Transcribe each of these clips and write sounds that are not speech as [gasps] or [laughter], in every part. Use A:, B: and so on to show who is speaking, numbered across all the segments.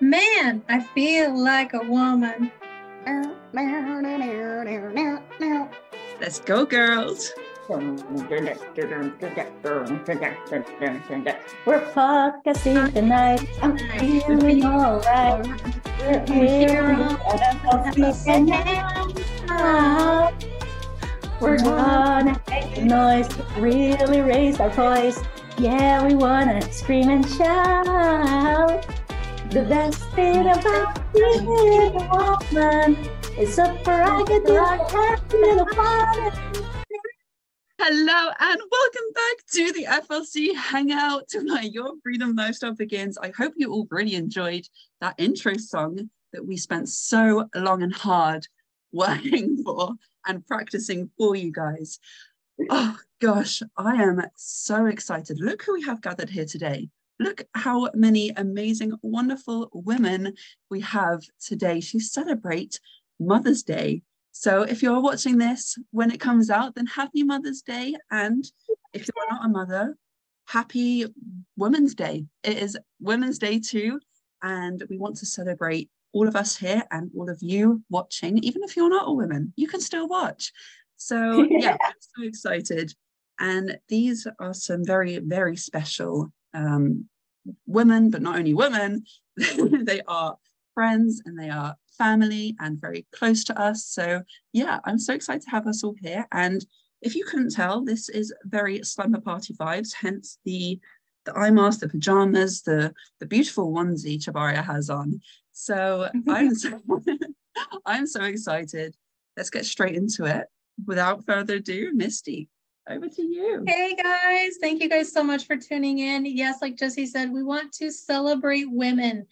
A: Man, I feel like a woman.
B: Let's go, girls.
C: We're focusing tonight. I'm feeling alright. We're here. We're gonna make the noise, really raise our voice. Yeah, we wanna scream and shout. The best thing about being a woman is a and little fun.
B: Hello and welcome back to the FLC Hangout [laughs] where your freedom lifestyle begins. I hope you all really enjoyed that intro song that we spent so long and hard [laughs] working for and practicing for you guys. Oh gosh, I am so excited. Look who we have gathered here today. Look how many amazing, wonderful women we have today to celebrate Mother's Day. So if you're watching this when it comes out, then happy Mother's Day. And if you're not a mother, happy Women's Day. It is Women's Day too. And we want to celebrate all of us here and all of you watching, even if you're not a woman, you can still watch. So [laughs] yeah, I'm so excited. And these are some very, very special um, women, but not only women, [laughs] they are friends and they are family and very close to us. So yeah, I'm so excited to have us all here. And if you couldn't tell, this is very slumber party vibes, hence the the eye mask, the pajamas, the the beautiful onesie Tjibaria has on. So [laughs] I'm so, [laughs] I'm so excited. Let's get straight into it. Without further ado, Misty, over to you.
A: Hey guys, thank you guys so much for tuning in. Yes, like Jesse said, we want to celebrate women.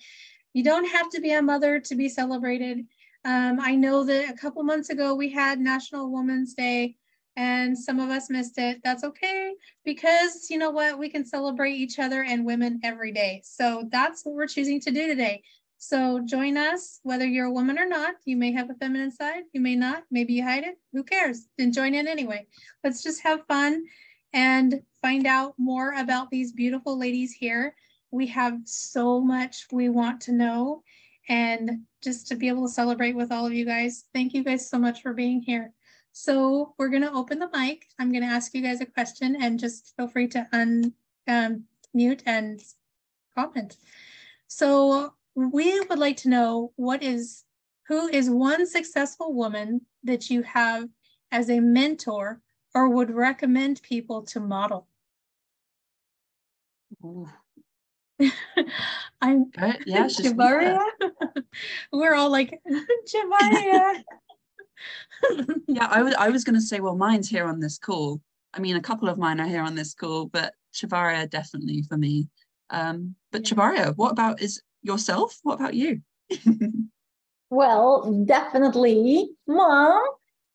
A: You don't have to be a mother to be celebrated. Um, I know that a couple months ago we had National Women's Day and some of us missed it. That's okay because you know what? We can celebrate each other and women every day. So that's what we're choosing to do today. So join us, whether you're a woman or not. You may have a feminine side, you may not. Maybe you hide it. Who cares? Then join in anyway. Let's just have fun and find out more about these beautiful ladies here. We have so much we want to know and just to be able to celebrate with all of you guys. Thank you guys so much for being here. So we're going to open the mic. I'm going to ask you guys a question and just feel free to unmute um, and comment. So we would like to know what is who is one successful woman that you have as a mentor or would recommend people to model? [laughs] I'm
B: but yeah,
A: Tjibaria. [laughs] We're all like [laughs] Tjibaria.
B: yeah, I, w- I was going to say, well, mine's here on this call. I mean, a couple of mine are here on this call, but Tjibaria definitely for me. Um, but Tjibaria, what about is yourself? What about you?
C: well, definitely mom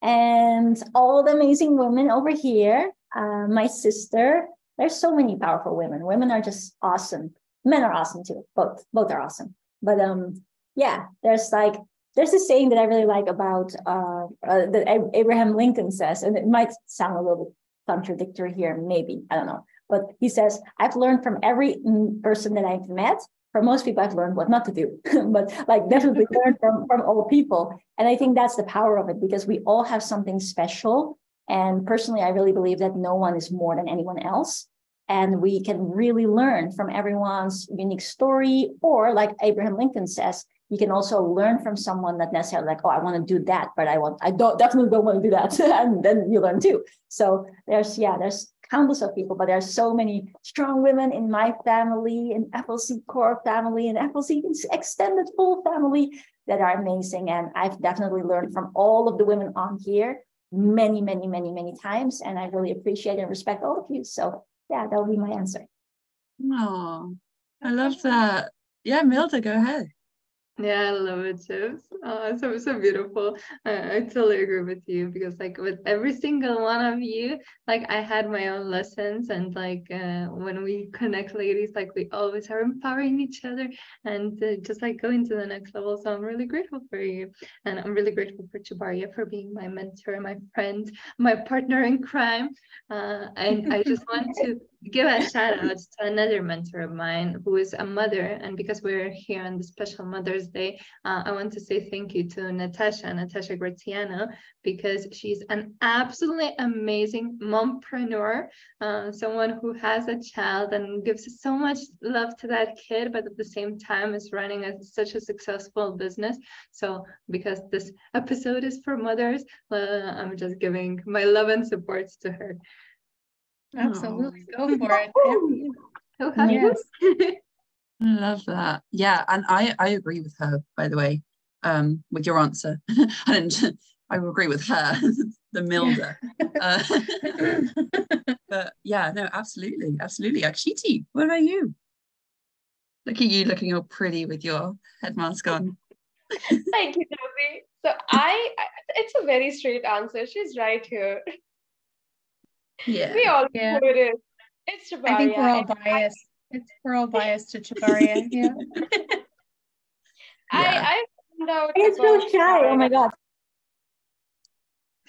C: and all the amazing women over here. Uh, my sister. There's so many powerful women. Women are just awesome. Men are awesome too. Both both are awesome. But um, yeah, there's like there's a saying that I really like about uh, uh, that Abraham Lincoln says, and it might sound a little contradictory here, maybe I don't know, but he says, "I've learned from every person that I've met, for most people i've learned what not to do [laughs] but like definitely [laughs] learn from from all people. And i think that's the power of it because we all have something special. And personally i really believe that no one is more than anyone else. And we can really learn from everyone's unique story. Or like abraham lincoln says you can also learn from someone that necessarily like oh i want to do that but i want i don't definitely don't want to do that. [laughs] And then you learn too. So there's yeah there's countless of people, but there are so many strong women in my family, in FLC core family, and FLC extended full family that are amazing. And I've definitely learned from all of the women on here many, many, many, many times. And I really appreciate and respect all of you. So yeah, that would be my answer.
B: Oh, I love that. Yeah, Milda, go ahead.
D: Yeah, I love it, Chips. Oh, so so beautiful. I, I totally agree with you because like with every single one of you, like I had my own lessons and like uh, when we connect ladies, like we always are empowering each other and uh, just like going to the next level. So I'm really grateful for you, and I'm really grateful for Tjibaria for being my mentor, my friend, my partner in crime. Uh, and I just want to [laughs] give a shout out to another mentor of mine who is a mother. And because we're here on the special Mother's Day, uh, I want to say thank you to Natasha, Natasha Graziano, because she's an absolutely amazing mompreneur, uh, someone who has a child and gives so much love to that kid, but at the same time is running a, such a successful business. So because this episode is for mothers, uh, I'm just giving my love and support to her.
A: Absolutely. Go for it.
D: Oh,
A: Yes. [laughs]
B: Love that. Yeah, and I I agree with her. By the way, um, with your answer, [laughs] and I will agree with her, [laughs] the Milda. Uh, but yeah, no, absolutely, absolutely. Akshiti, what about you? Look at you looking all pretty with your head mask on.
E: Thank you, Josie. So I, I, it's a very straight answer. She's right here.
B: Yeah.
E: We all
A: Yeah.
E: know who it is. It's Tjibaria.
A: I think we're all
E: and I-
A: biased. It's we're all biased to Tjibaria. [laughs] Yeah.
B: Yeah.
E: I, I found out.
C: You're so
E: about
C: shy. Oh my god. [laughs]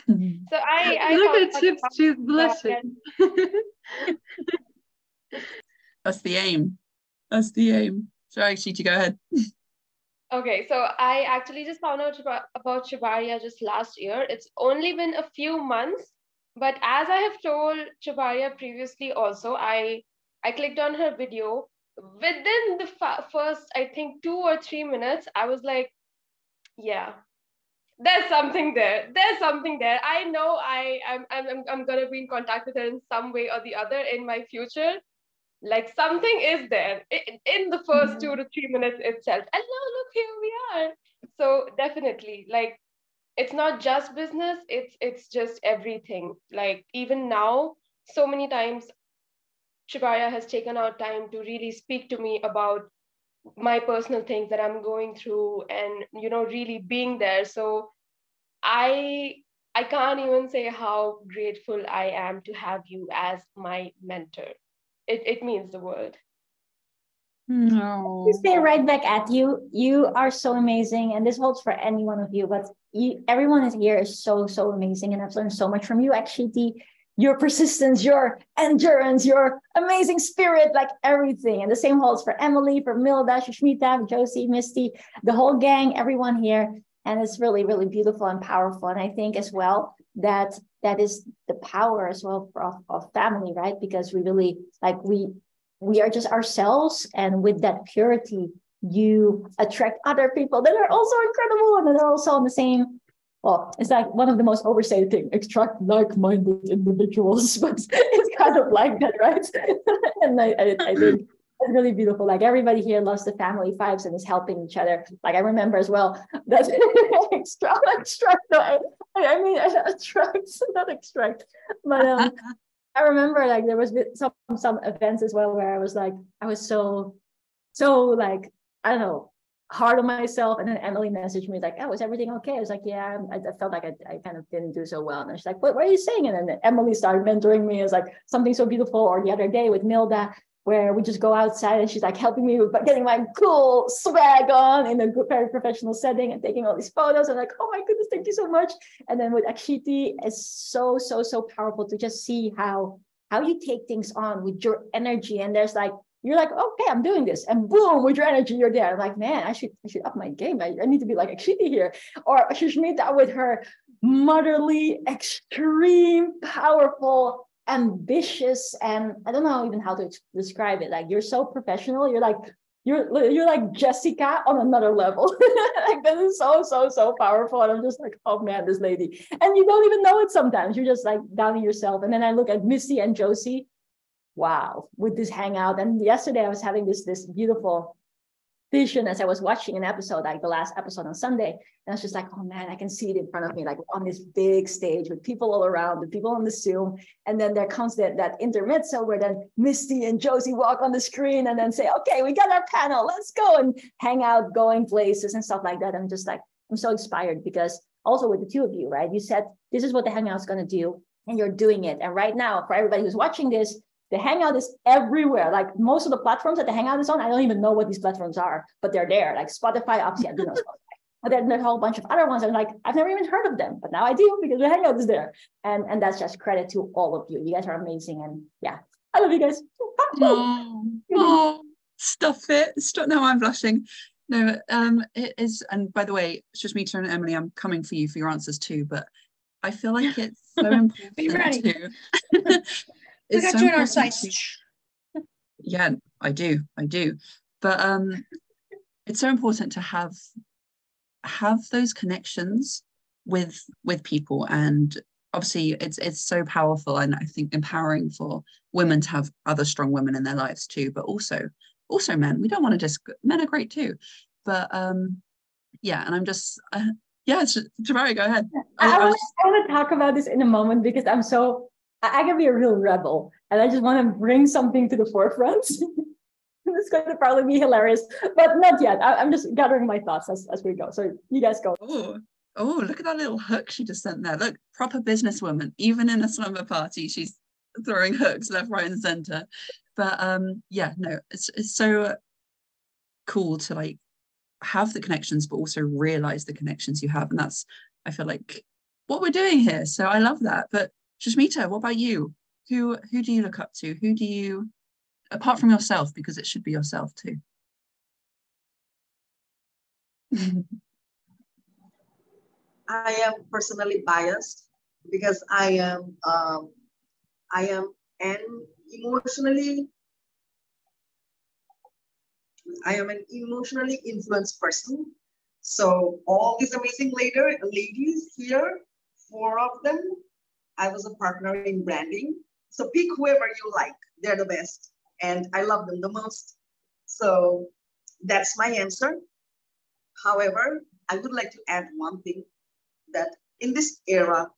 E: So I, I
D: Look at Chips,
E: about
D: she's
E: Tjibaria.
D: blushing. [laughs]
B: That's the aim. That's the aim. Sorry, Akshiti, go ahead.
E: Okay, so I actually just found out about, about Tjibaria just last year. It's only been a few months, but as I have told Tjibaria previously also, I I clicked on her video. Within the fa- first, I think, two or three minutes, I was like, yeah, there's something there. There's something there. I know I I'm, I'm, I'm gonna be in contact with her in some way or the other in my future. Like something is there in, in the 1st mm-hmm. two to three minutes itself. And now look, here we are. So definitely, like it's not just business, it's it's just everything. Like even now, so many times Tjibaria has taken out time to really speak to me about my personal things that I'm going through and you know really being there. So I I can't even say how grateful I am to have you as my mentor. It it means the world.
B: No.
C: We say right back at you. You are so amazing, and this holds for any one of you. But you, everyone is here is so so amazing, and I've learned so much from you, Akshiti. Your persistence, your endurance, your amazing spirit, like everything. And the same holds for Emilie, for Milda, Shusmita, Josie, Misty, the whole gang, everyone here. And it's really, really beautiful and powerful. And I think as well that that is the power as well of, of family, right? Because we really like we we are just ourselves and with that purity you attract other people that are also incredible and that are also on the same well it's like one of the most overstated thing attract like-minded individuals [laughs] but it's kind of like that right? [laughs] And I, I, I think it's really beautiful. Like everybody here loves the family vibes and is helping each other. Like i remember as well that [laughs] extract extract no, I, I mean attract not extract but um I remember like there was some some events as well where I was like I was so so like I don't know hard on myself. And then Emilie messaged me like oh is everything okay? I was like yeah I, I felt like I, I kind of didn't do so well. And she's like what, what are you saying? And then Emilie started mentoring me as like something so beautiful or the other day with Milda where we just go outside and she's like helping me with getting my cool swag on in a good, very professional setting and taking all these photos. I'm like, oh my goodness, thank you so much. And then with Akshiti, it's so, so, so powerful to just see how how you take things on with your energy. And there's like, you're like, okay, I'm doing this. And boom, with your energy, you're there. I'm like, man, I should I should up my game. I, I need to be like Akshiti here. Or Shusmita with her motherly, extreme, powerful ambitious and I don't know even how to describe it. Like you're so professional. You're like you're you're like Jessica on another level. [laughs] like this is so so so powerful. And I'm just like, oh man, this lady. And you don't even know it sometimes. You're just like doubting yourself. And then I look at Missy and Josie. Wow, with this hangout. And yesterday I was having this this beautiful vision as I was watching an episode, like the last episode on Sunday. And I was just like, oh man, I can see it in front of me, like on this big stage with people all around, the people on the Zoom. And then there comes that, that intermezzo where then Misty and Josie walk on the screen and then say, okay, we got our panel, let's go and hang out, going places and stuff like that. I'm just like, I'm so inspired because also with the two of you, right? You said this is what the Hangout's to do, and you're doing it. And right now, for everybody who's watching this, the Hangout is everywhere. Like most of the platforms that the Hangout is on, I don't even know what these platforms are, but they're there. Like Spotify, obviously, I do know Spotify. But then there's a whole bunch of other ones. I'm like, I've never even heard of them, but now I do because the Hangout is there. And and that's just credit to all of you. You guys are amazing. And yeah, I love you guys.
B: oh, oh, stuff it. Stop. No, I'm blushing. No, um, it is. And by the way, it's just me and Emilie. I'm coming for you for your answers too. But I feel like it's so [laughs] important
A: Be [laughs] ready.
B: too.
A: We got
B: so
A: you in our
B: important
A: sights.
B: to- yeah i do i do but um it's so important to have have those connections with with people and obviously it's it's so powerful and i think empowering for women to have other strong women in their lives too but also also men we don't want to just men are great too but um yeah and i'm just uh, yeah it's Jabari, go ahead I-
C: I,
B: I was-
C: I want to talk about this in a moment because I'm so I, I can be a real rebel and I just want to bring something to the forefront. [laughs] it's going to probably be hilarious, but not yet. I, I'm just gathering my thoughts as, as we go. So you guys go.
B: Oh, oh, look at that little hook she just sent there. Look, proper businesswoman. Even in a slumber party, she's throwing hooks left, right, and center. But um, yeah, no, it's it's so cool to like have the connections, but also realize the connections you have. And that's I feel like what we're doing here. So I love that. But Shusmita, what about you? Who who do you look up to? Who do you apart from yourself, because it should be yourself too. [laughs]
F: I am personally biased because I am um, I am an emotionally I am an emotionally influenced person. So all these amazing later ladies here, four of them, I was a partner in branding. So pick whoever you like. They're the best. And I love them the most. So that's my answer. However, I would like to add one thing that in this era,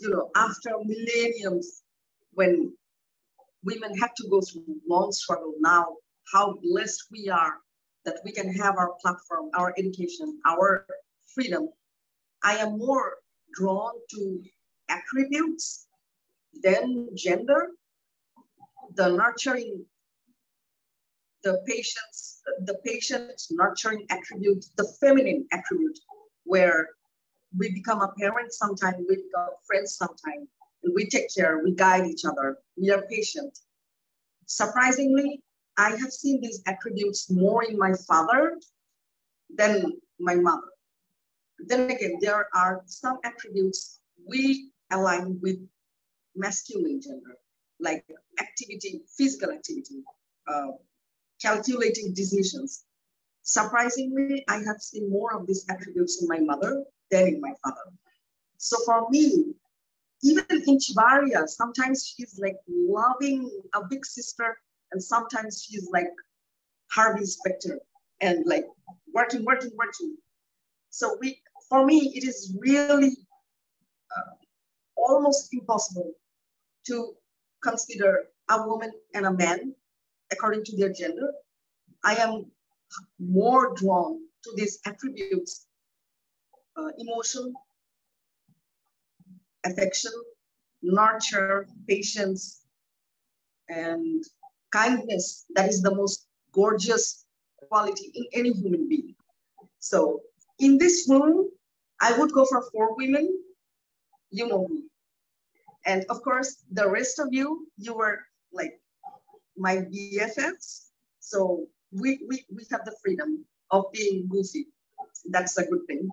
F: you know, after millenniums, when women have to go through long struggle now, how blessed we are that we can have our platform, our education, our freedom. I am more drawn to attributes then gender, the nurturing, the patience, the patience nurturing attribute, the feminine attribute, where we become a parent sometime, we become friends sometime, and we take care, we guide each other, we are patient. Surprisingly, I have seen these attributes more in my father than my mother. Then again, there are some attributes we align with masculine gender, like activity, physical activity, uh, calculating decisions. Surprisingly, I have seen more of these attributes in my mother than in my father. So for me, even in Tjibaria, sometimes she's like loving a big sister, and sometimes she's like Harvey Specter and like working, working, working. So we, for me, it is really almost impossible to consider a woman and a man according to their gender. I am more drawn to these attributes uh, emotion, affection, nurture, patience, and kindness. That is the most gorgeous quality in any human being. So, in this room, I would go for four women. You know me. And of course, the rest of you, you were like my BFFs. So we, we, we have the freedom of being goofy. That's a good thing.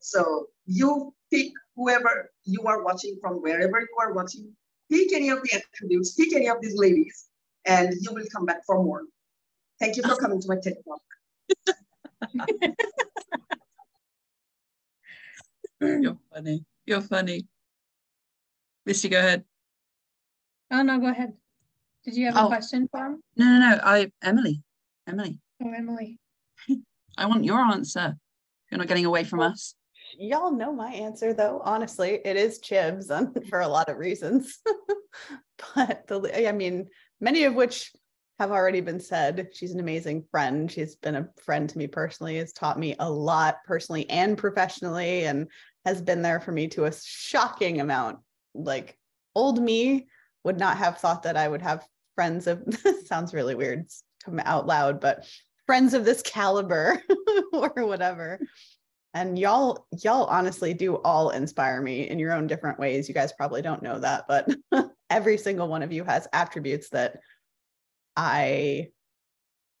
F: So you pick whoever you are watching from wherever you are watching, pick any of the attributes, pick any of these ladies, and you will come back for more. Thank you for coming to my TED Talk. [laughs]
B: You're funny. You're funny. Misty, go ahead.
A: Oh, no, go ahead. Did you have
B: Oh.
A: a question for him?
B: No, no, no. I Emilie. Emilie.
A: Oh, Emilie. [laughs]
B: I want your answer. You're not getting away from us.
G: Y'all know my answer though. Honestly, it is Chibs um, and [laughs] for a lot of reasons. [laughs] but the I mean, many of which have already been said. She's an amazing friend. She's been a friend to me personally, has taught me a lot personally and professionally, and has been there for me to a shocking amount. Like old me would not have thought that I would have friends of [laughs] sounds really weird come out loud, but friends of this caliber [laughs] or whatever. And y'all, y'all honestly do all inspire me in your own different ways. You guys probably don't know that, but [laughs] every single one of you has attributes that I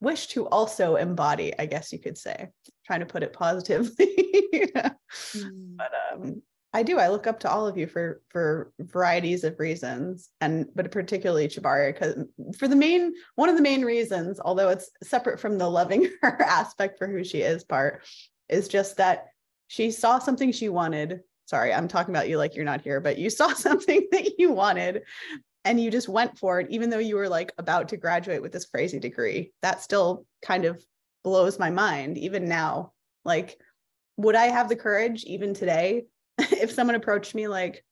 G: wish to also embody, I guess you could say, trying to put it positively. [laughs] mm. But um, I do. I look up to all of you for for varieties of reasons, and but particularly Tjibaria, because for the main one of the main reasons, although it's separate from the loving [laughs] her aspect for who she is part, is just that she saw something she wanted. Sorry, I'm talking about you like you're not here, but you saw [laughs] something that you wanted and you just went for it even though you were like about to graduate with this crazy degree that still kind of blows my mind even now. Like would i have the courage even today [laughs] if someone approached me like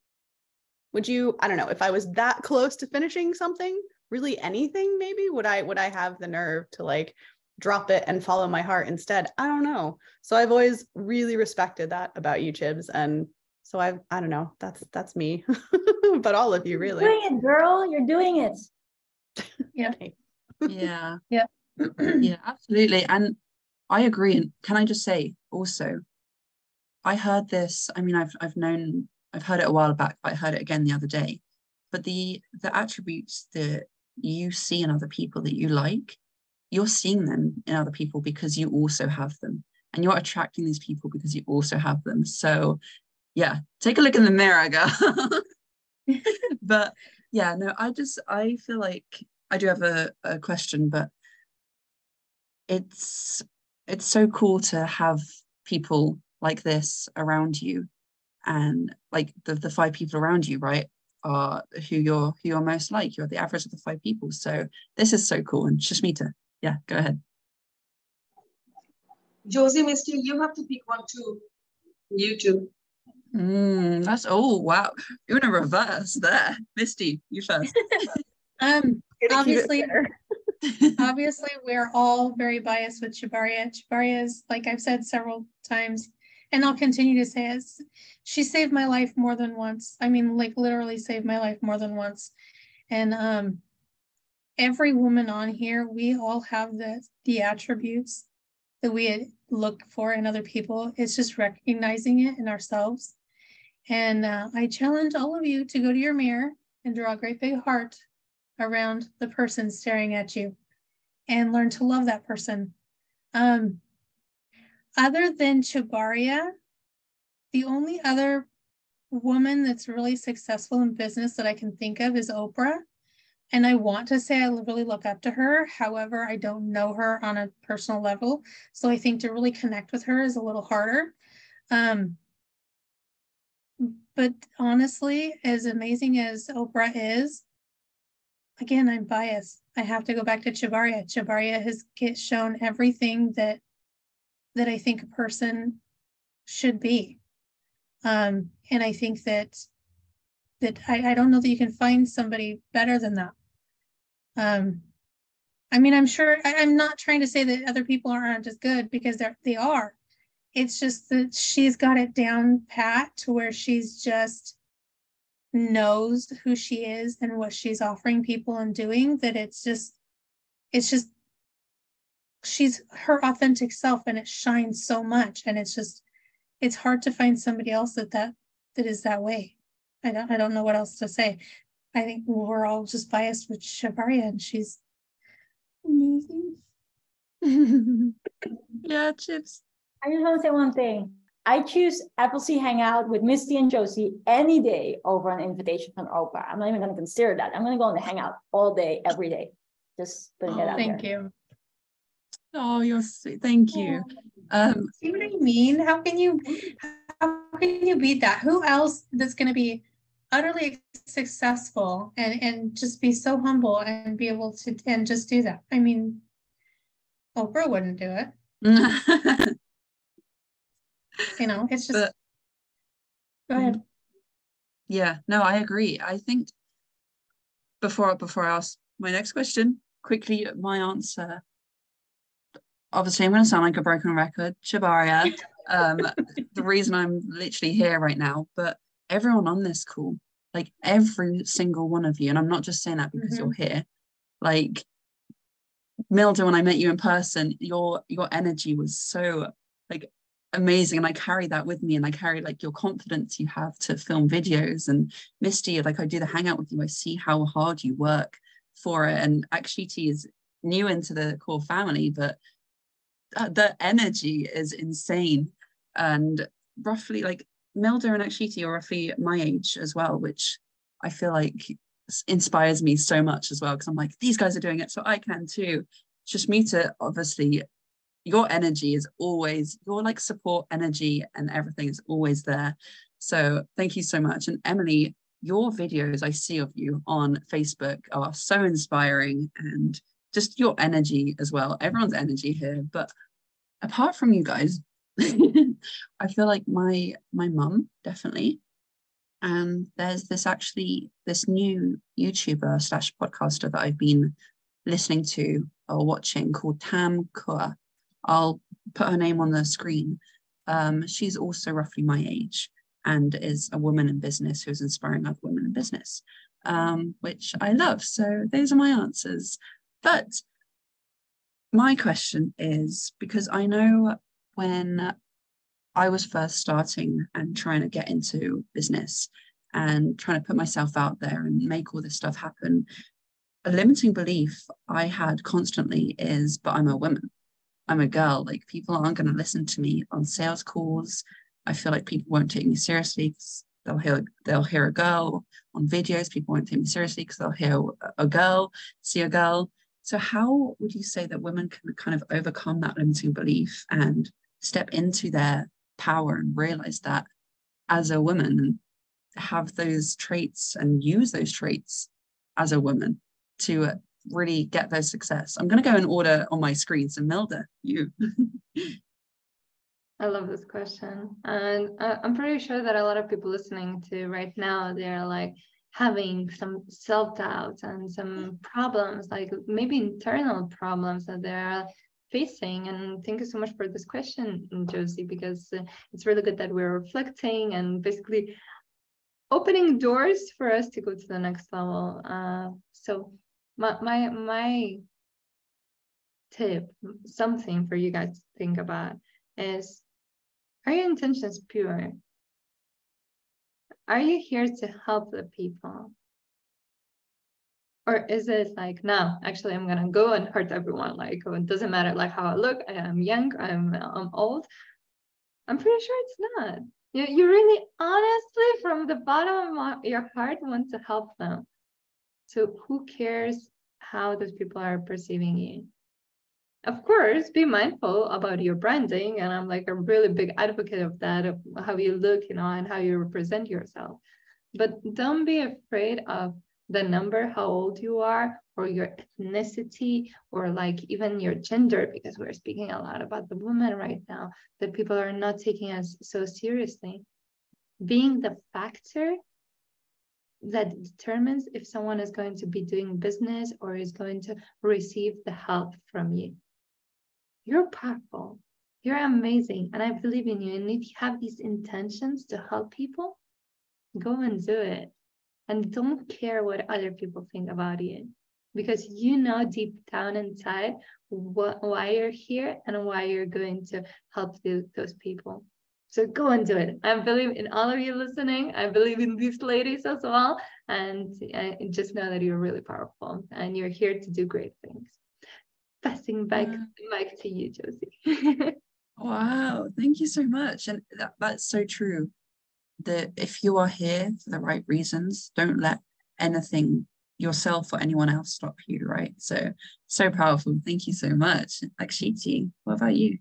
G: would you i don't know if i was that close to finishing something really anything maybe would i would i have the nerve to like drop it and follow my heart instead? I don't know. So i've always really respected that about you chibs and so I I don't know. That's that's me. [laughs] but all of you really.
C: You're doing it, girl. You're doing it. [laughs]
A: Yeah.
B: yeah. [laughs]
A: Yeah. [clears throat]
B: yeah, absolutely. And I agree. And can I just say also, I heard this, I mean, I've I've known I've heard it a while back, but I heard it again the other day. But the the attributes that you see in other people that you like, you're seeing them in other people because you also have them and you're attracting these people because you also have them so yeah, take a look in the mirror, I girl. [laughs] [laughs] but yeah, no, I just I feel like I do have a, a question, but it's it's so cool to have people like this around you. And like the, the five people around you right are who you're who you're most like. You're the average of the five people. So this is so cool and to yeah go ahead.
F: Josie misty you have to pick one too. You too
B: Mm, that's oh wow. You're in a reverse there. Misty, you first. [laughs]
A: um obviously [laughs] obviously we're all very biased with Tjibaria. Tjibaria is like I've said several times, and I'll continue to say it. She saved my life more than once. I mean, like literally saved my life more than once. And um every woman on here, we all have the the attributes that we look for in other people. It's just recognizing it in ourselves and uh, I challenge all of you to go to your mirror and draw a great big heart around the person staring at you and learn to love that person. Um, other than Tjibaria, the only other woman that's really successful in business that I can think of is Oprah. And I want to say I really look up to her. However, I don't know her on a personal level. So I think to really connect with her is a little harder. Um, but honestly, as amazing as Oprah is, again, I'm biased. I have to go back to Tjibaria. Tjibaria has get shown everything that that I think a person should be. Um, and I think that that I, I don't know that you can find somebody better than that. Um, I mean, I'm sure I, I'm not trying to say that other people aren't as good because they're they are it's just that she's got it down pat to where she's just knows who she is and what she's offering people and doing that it's just it's just she's her authentic self and it shines so much. And it's just it's hard to find somebody else that that that is that way. I don't i don't know what else to say. I think we're all just biased with Tjibaria and she's amazing. [laughs]
B: Yeah chips
C: I just want to say one thing. I choose Appleseed Hangout with Misty and Josie any day over an invitation from Oprah. I'm not even going to consider that. I'm going to go on the Hangout all day, every day. Just putting
A: oh,
C: it out
A: Thank
C: there.
A: you.
B: Oh, you're sweet. Thank you. Um,
A: See what I mean? How can you how can you beat that? Who else that's going to be utterly successful and and just be so humble and be able to and just do that? I mean, Oprah wouldn't do it. [laughs] you know, it's just.
B: But-
A: Go ahead.
B: Yeah, no, I agree. I think before before I ask my next question, quickly my answer. Obviously, I'm going to sound like a broken record, Tjibaria. Um, the [laughs] reason I'm literally here right now, but everyone on this call, like every single one of you, and I'm not just saying that because you're here, like Milda, when I met you in person, your your energy was so like amazing and i carry that with me and i carry like your confidence you have to film videos. And misty like i do the hangout with you i see how hard you work for it. And Akshiti is new into the core family but uh, the energy is insane. And roughly like Milda and Akshiti are roughly my age as well which i feel like inspires me so much as well because i'm like these guys are doing it so i can too. Just me to obviously your energy is always your like support energy and everything is always there. So thank you so much. And Emilie your videos i see of you on facebook are so inspiring and just your energy as well. Everyone's energy here but apart from you guys [laughs] i feel like my my mum definitely. And there's this actually this new youtuber slash podcaster that i've been listening to or watching called tam kua I'll put her name on the screen. Um, she's also roughly my age and is a woman in business who's inspiring other women in business, um, which I love. So those are my answers. But my question is because I know when I was first starting and trying to get into business and trying to put myself out there and make all this stuff happen, a limiting belief I had constantly is, but I'm a woman. I'm a girl. Like people aren't going to listen to me on sales calls. I feel like people won't take me seriously because they'll hear they'll hear a girl on videos. People won't take me seriously because they'll hear a girl, see a girl. So how would you say that women can kind of overcome that limiting belief and step into their power and realize that as a woman have those traits and use those traits as a woman to really get their success? I'm going to go in order on my screen. So, Milda, you. [laughs]
D: I love this question. And uh, I'm pretty sure that a lot of people listening to right now, they're like having some self doubt and some problems, like maybe internal problems that they're facing. And thank you so much for this question, Josie, because uh, it's really good that we're reflecting and basically opening doors for us to go to the next level. Uh, so my my my tip, something for you guys to think about is are your intentions pure? Are you here to help the people? Or is it like, no, actually, I'm gonna go and hurt everyone. Like, oh, it doesn't matter like how I look. I'm young. I'm I'm old. I'm pretty sure it's not. You you really honestly, from the bottom of your heart, want to help them. So who cares how those people are perceiving you? Of course, be mindful about your branding. And I'm like a really big advocate of that, of how you look, you know, and how you represent yourself. But don't be afraid of the number, how old you are, or your ethnicity, or like even your gender, because we're speaking a lot about the woman right now, that people are not taking us so seriously. Being the factor that determines if someone is going to be doing business or is going to receive the help from you. You're powerful. You're amazing. And I believe in you. And if you have these intentions to help people, go and do it. And don't care what other people think about you because you know deep down inside what, why you're here and why you're going to help those people. So go and do it. I believe in all of you listening. I believe in these ladies as well. And uh, just know that you're really powerful and you're here to do great things. Passing back, the mic to you, Josie. [laughs]
B: wow. Thank you so much. And that, that's so true. That if you are here for the right reasons, don't let anything yourself or anyone else stop you, right? So, so powerful. Thank you so much. Akshiti, what about you?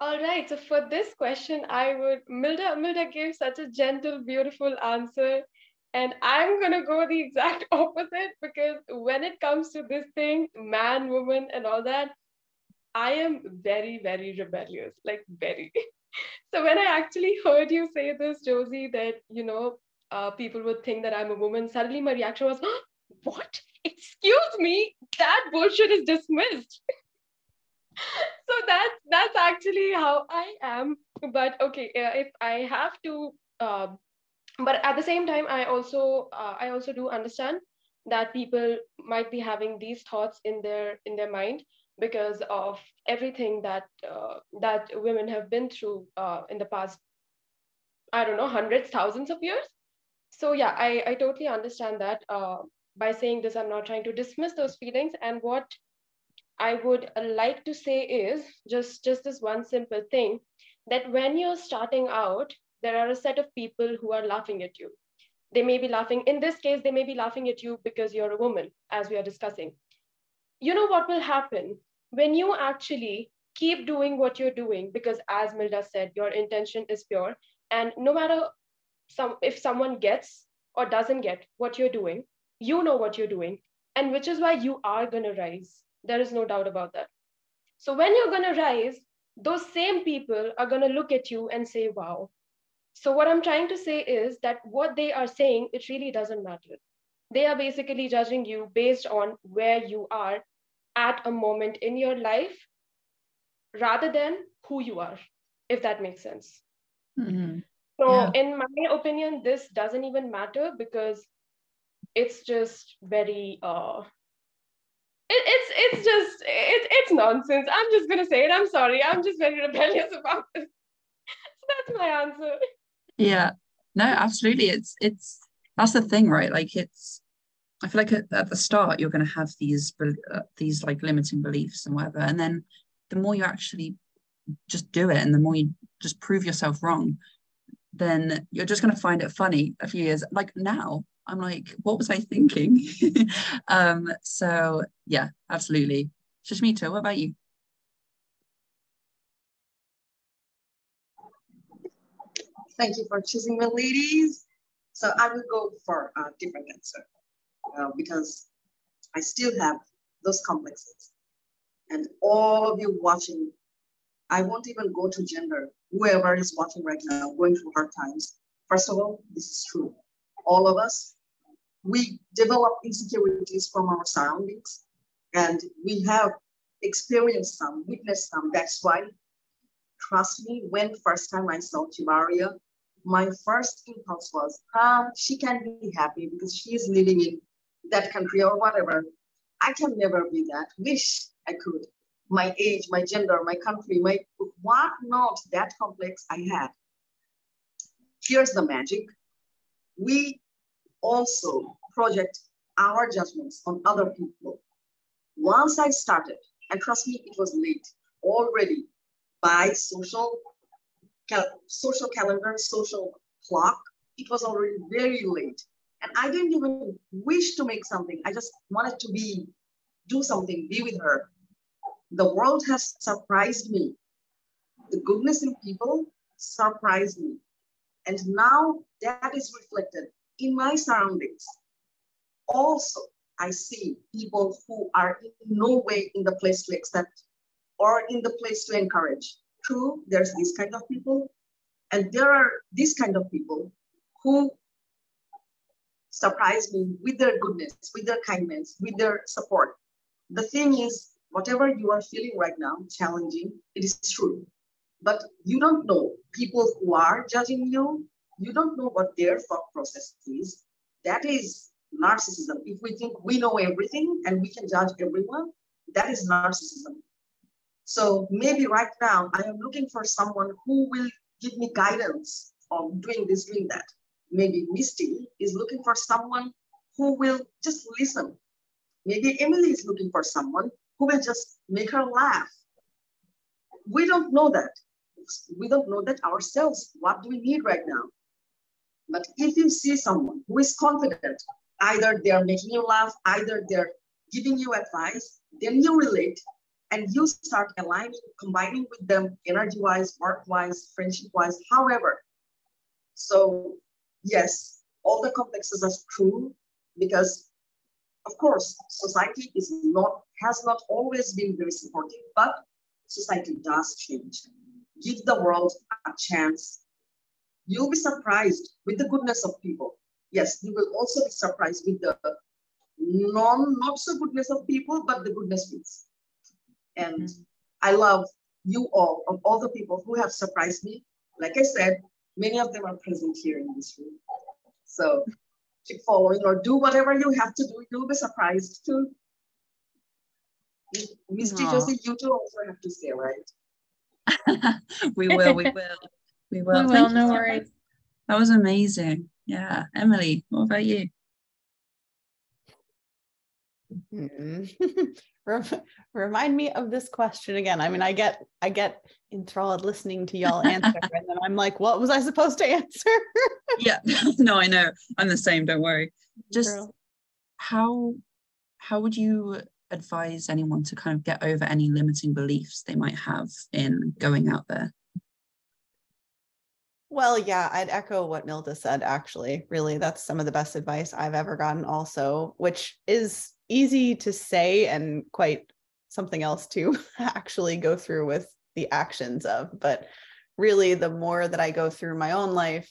E: All right. So for this question, I would Milda Milda gave such a gentle, beautiful answer. And I'm to go the exact [laughs] opposite because when it comes to this thing, man, woman, and all that, I am very, very rebellious, like very. [laughs] so when I actually heard you say this, Josie, that, you know, uh, people would think that I'm a woman, suddenly my reaction was, oh, [gasps] what? Excuse me, that bullshit is dismissed. [laughs] so that's that's actually how I am. But okay, uh, if I have to, uh, but at the same time, I also uh, I also do understand that people might be having these thoughts in their in their mind because of everything that uh, that women have been through uh, in the past i don't know hundreds thousands of years so yeah i, I totally understand that uh, by saying this i'm not trying to dismiss those feelings and what i would like to say is just just this one simple thing that when you're starting out there are a set of people who are laughing at you. They may be laughing in this case they may be laughing at you because you're a woman as we are discussing. You know what will happen? When you actually keep doing what you're doing because as milda said your intention is pure and no matter some if someone gets or doesn't get what you're doing you know what you're doing and which is why you are going to rise there is no doubt about that so when you're going to rise those same people are going to look at you and say wow so what i'm trying to say is that what they are saying it really doesn't matter they are basically judging you based on where you are at a moment in your life rather than who you are, if that makes sense. Mm-hmm. So, yeah. in my opinion, this doesn't even matter because it's just very uh it, it's it's just it, it's nonsense. I'm just gonna say it. I'm sorry. I'm just very rebellious about this. so [laughs] that's my answer.
B: Yeah. No, absolutely. It's it's that's the thing, right? Like it's I feel like at, at the start you're going to have these uh, these like limiting beliefs and whatever, and then the more you actually just do it, and the more you just prove yourself wrong, then you're just going to find it funny a few years. Like now, I'm like, what was I thinking? [laughs] um, so yeah, absolutely. Shusmita, what about you?
F: Thank you for choosing me, ladies. So I will go for a different answer uh, because I still have those complexes. And all of you watching, I won't even go to gender. Whoever is watching right now, going through hard times. First of all, this is true. All of us, we develop insecurities from our surroundings and we have experienced some, witnessed some. That's why, trust me, when first time I saw Tjibaria, my first impulse was, ah, she can be happy because she is living in that country or whatever. I can never be that. Wish I could. My age, my gender, my country, my what not that complex I had. Here's the magic. We also project our judgments on other people. Once I started, and trust me, it was late already by social, cal- social calendar, social clock. It was already very late. And I didn't even wish to make something. I just wanted to be, do something, be with her. The world has surprised me. The goodness in people surprised me. And now that is reflected in my surroundings. Also, I see people who are in no way in the place to accept or in the place to encourage. True, there's this kind of people. And there are these kind of people who surprise me with their goodness, with their kindness, with their support. The thing is, whatever you are feeling right now, challenging, it is true. But you don't know people who are judging you, you don't know what their thought process is. That is narcissism. If we think we know everything and we can judge everyone, that is narcissism. So maybe right now I am looking for someone who will give me guidance on doing this, doing that maybe Misty is looking for someone who will just listen. Maybe Emilie is looking for someone who will just make her laugh. We don't know that. We don't know that ourselves. What do we need right now? But if you see someone who is confident, either they're making you laugh, either they're giving you advice, then you relate and you start aligning, combining with them energy-wise, work-wise, friendship-wise, however. So yes, all the complexes are true because of course society is not has not always been very supportive but society does change give the world a chance you'll be surprised with the goodness of people yes you will also be surprised with the non not so goodness of people but the goodness means and mm-hmm. i love you all of all the people who have surprised me like i said many of them are present here in this room so keep following or do whatever you have to do. You'll be surprised too. Miss Josie, you too also have to stay, right? [laughs]
B: we will, we will. We will.
A: We will, no worries.
B: That was amazing. Yeah. Emilie, what about you? [laughs]
G: Hmm. Remind me of this question again. I mean, I get I get enthralled listening to y'all answer, [laughs] and then I'm like, what was I supposed to answer? [laughs]
B: yeah, no, I know. I'm the same. Don't worry. Just Girl. how how would you advise anyone to kind of get over any limiting beliefs they might have in going out there?
G: Well, yeah, I'd echo what Milda said, actually. Really, that's some of the best advice I've ever gotten, also, which is easy to say and quite something else to [laughs] actually go through with the actions of. But really, the more that I go through my own life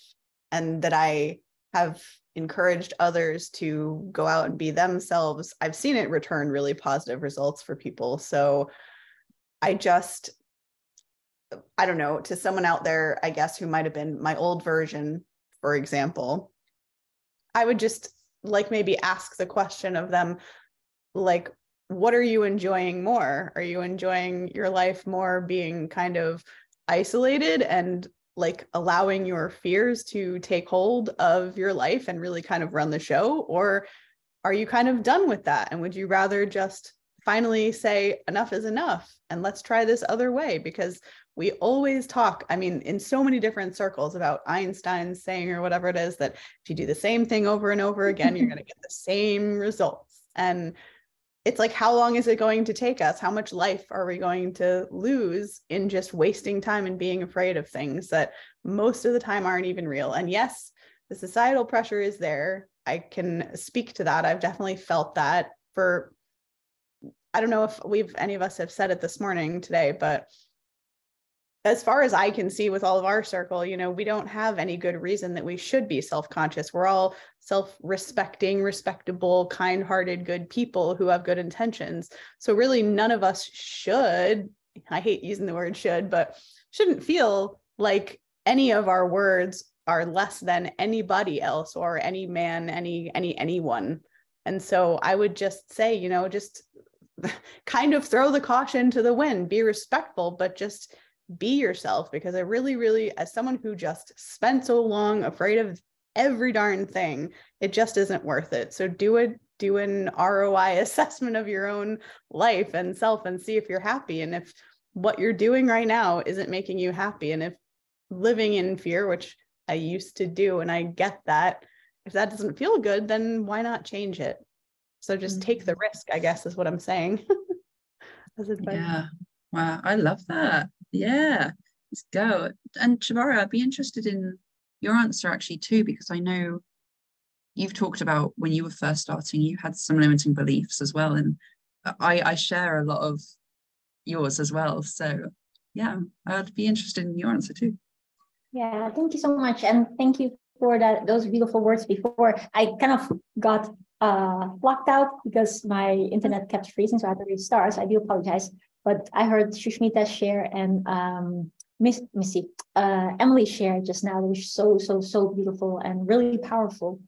G: and that I have encouraged others to go out and be themselves, I've seen it return really positive results for people. So I just, I don't know, to someone out there, I guess, who might have been my old version, for example, I would just like maybe ask the question of them like what are you enjoying more? Are you enjoying your life more being kind of isolated and like allowing your fears to take hold of your life and really kind of run the show? Or are you kind of done with that? And would you rather just finally say enough is enough and let's try this other way because we always talk i mean in so many different circles about einstein's saying or whatever it is that if you do the same thing over and over again you're going [laughs] to get the same results. And it's like how long is it going to take us? How much life are we going to lose in just wasting time and being afraid of things that most of the time aren't even real? And yes the societal pressure is there. I can speak to that. I've definitely felt that for i don't know if we've any of us have said it this morning today but as far as I can see with all of our circle, you know, we don't have any good reason that we should be self conscious. We're all self respecting, respectable, kind hearted, good people who have good intentions. So, really, none of us should, I hate using the word should, but shouldn't feel like any of our words are less than anybody else or any man, any, any, anyone. And so I would just say, you know, just [laughs] kind of throw the caution to the wind, be respectful, but just be yourself because I really, really, as someone who just spent so long afraid of every darn thing, it just isn't worth it. So do it, do an ROI [laughs] assessment of your own life and self and see if you're happy. And if what you're doing right now isn't making you happy, and if living in fear, which I used to do, and I get that, if that doesn't feel good, then why not change it? So just mm-hmm. take the risk, I guess, is what I'm saying. [laughs]
B: yeah. Wow. I love that. Yeah, let's go. And Tjibaria, I'd be interested in your answer actually too, because I know you've talked about when you were first starting, you had some limiting beliefs as well. And I, I share a lot of yours as well. So yeah, I'd be interested in your answer too.
C: Yeah, thank you so much. And thank you for that those beautiful words before. I kind of got uh blocked out because my internet kept freezing, so I had to restart. So I do apologize. But I heard Shusmita share and um, Miss Missy, uh, Emilie share just now. It was so, so, so beautiful and really powerful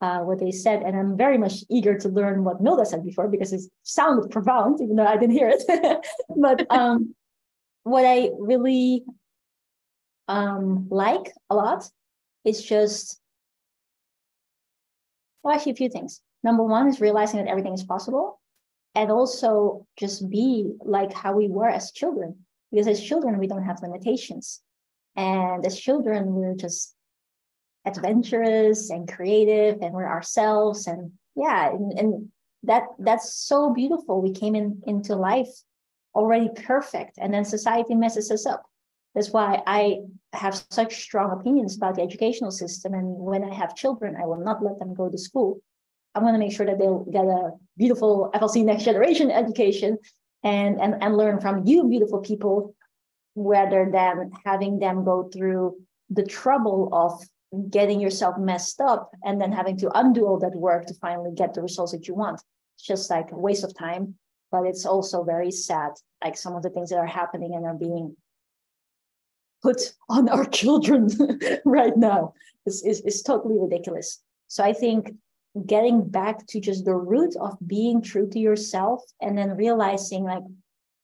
C: uh, what they said. And I'm very much eager to learn what Milda said before because it sounded profound, even though I didn't hear it. [laughs] but um, what I really um, like a lot is just, well, actually, a few things. Number one is realizing that everything is possible and also just be like how we were as children because as children we don't have limitations and as children we're just adventurous and creative and we're ourselves and yeah and, and that that's so beautiful we came in into life already perfect and then society messes us up That's why I have such strong opinions about the educational system. And when I have children, I will not let them go to school. I'm going to make sure that they'll get a beautiful FLC next generation education and, and, and learn from you, beautiful people, rather than having them go through the trouble of getting yourself messed up and then having to undo all that work to finally get the results that you want. It's just like a waste of time, but it's also very sad, like some of the things that are happening and are being put on our [laughs] children [laughs] right now is, is, is totally ridiculous. So I think getting back to just the root of being true to yourself and then realizing like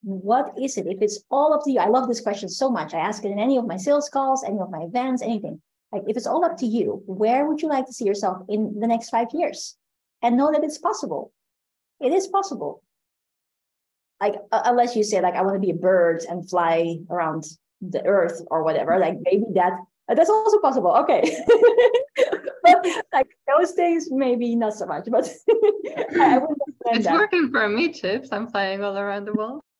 C: what is it? If it's all up to you i love this question so much. I ask it in any of my sales calls any of my events anything. Like if it's all up to you where would you like to see yourself in the next five years? And know that it's possible. It is possible. Like uh, unless you say like i want to be a bird and fly around the earth or whatever like maybe that that's also possible. Okay [laughs] [laughs] like those days, maybe not so much but [laughs]
D: I wouldn't it's that. working for me chips. I'm flying all around the world. [laughs]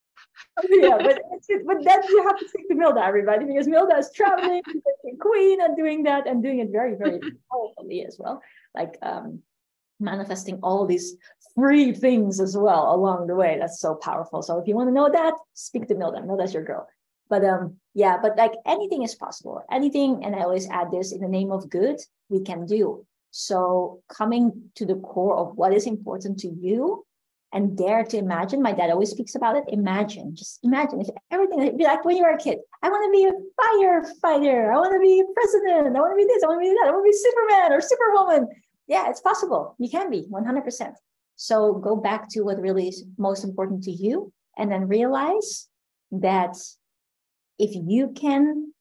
C: Yeah but but then you have to speak to milda everybody because milda is traveling the queen and doing that and doing it very very powerfully as well. Like um manifesting all these free things as well along the way. That's so powerful. So if you want to know that speak to milda. Milda's your girl but um yeah but like anything is possible. Anything and i always add this in the name of good we can do. So coming to the core of what is important to you and dare to imagine my dad always speaks about it imagine. Just imagine if everything be like when you were a kid. I want to be a firefighter. I want to be president. I want to be this. I want to be that. I want to be superman or superwoman. Yeah it's possible. You can be 100% so go back to what really is most important to you and then realize that if you can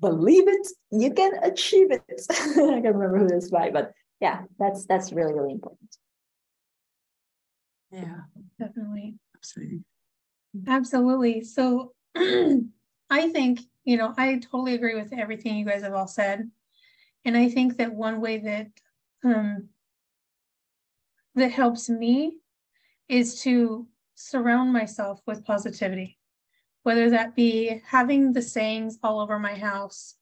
C: believe it, you can achieve it. [laughs] I can't remember who this by, but yeah, that's that's really really important.
B: Yeah,
A: definitely,
B: absolutely,
A: absolutely. So, [clears throat] I think you know I totally agree with everything you guys have all said, and I think that one way that um, that helps me is to surround myself with positivity whether that be having the sayings all over my house.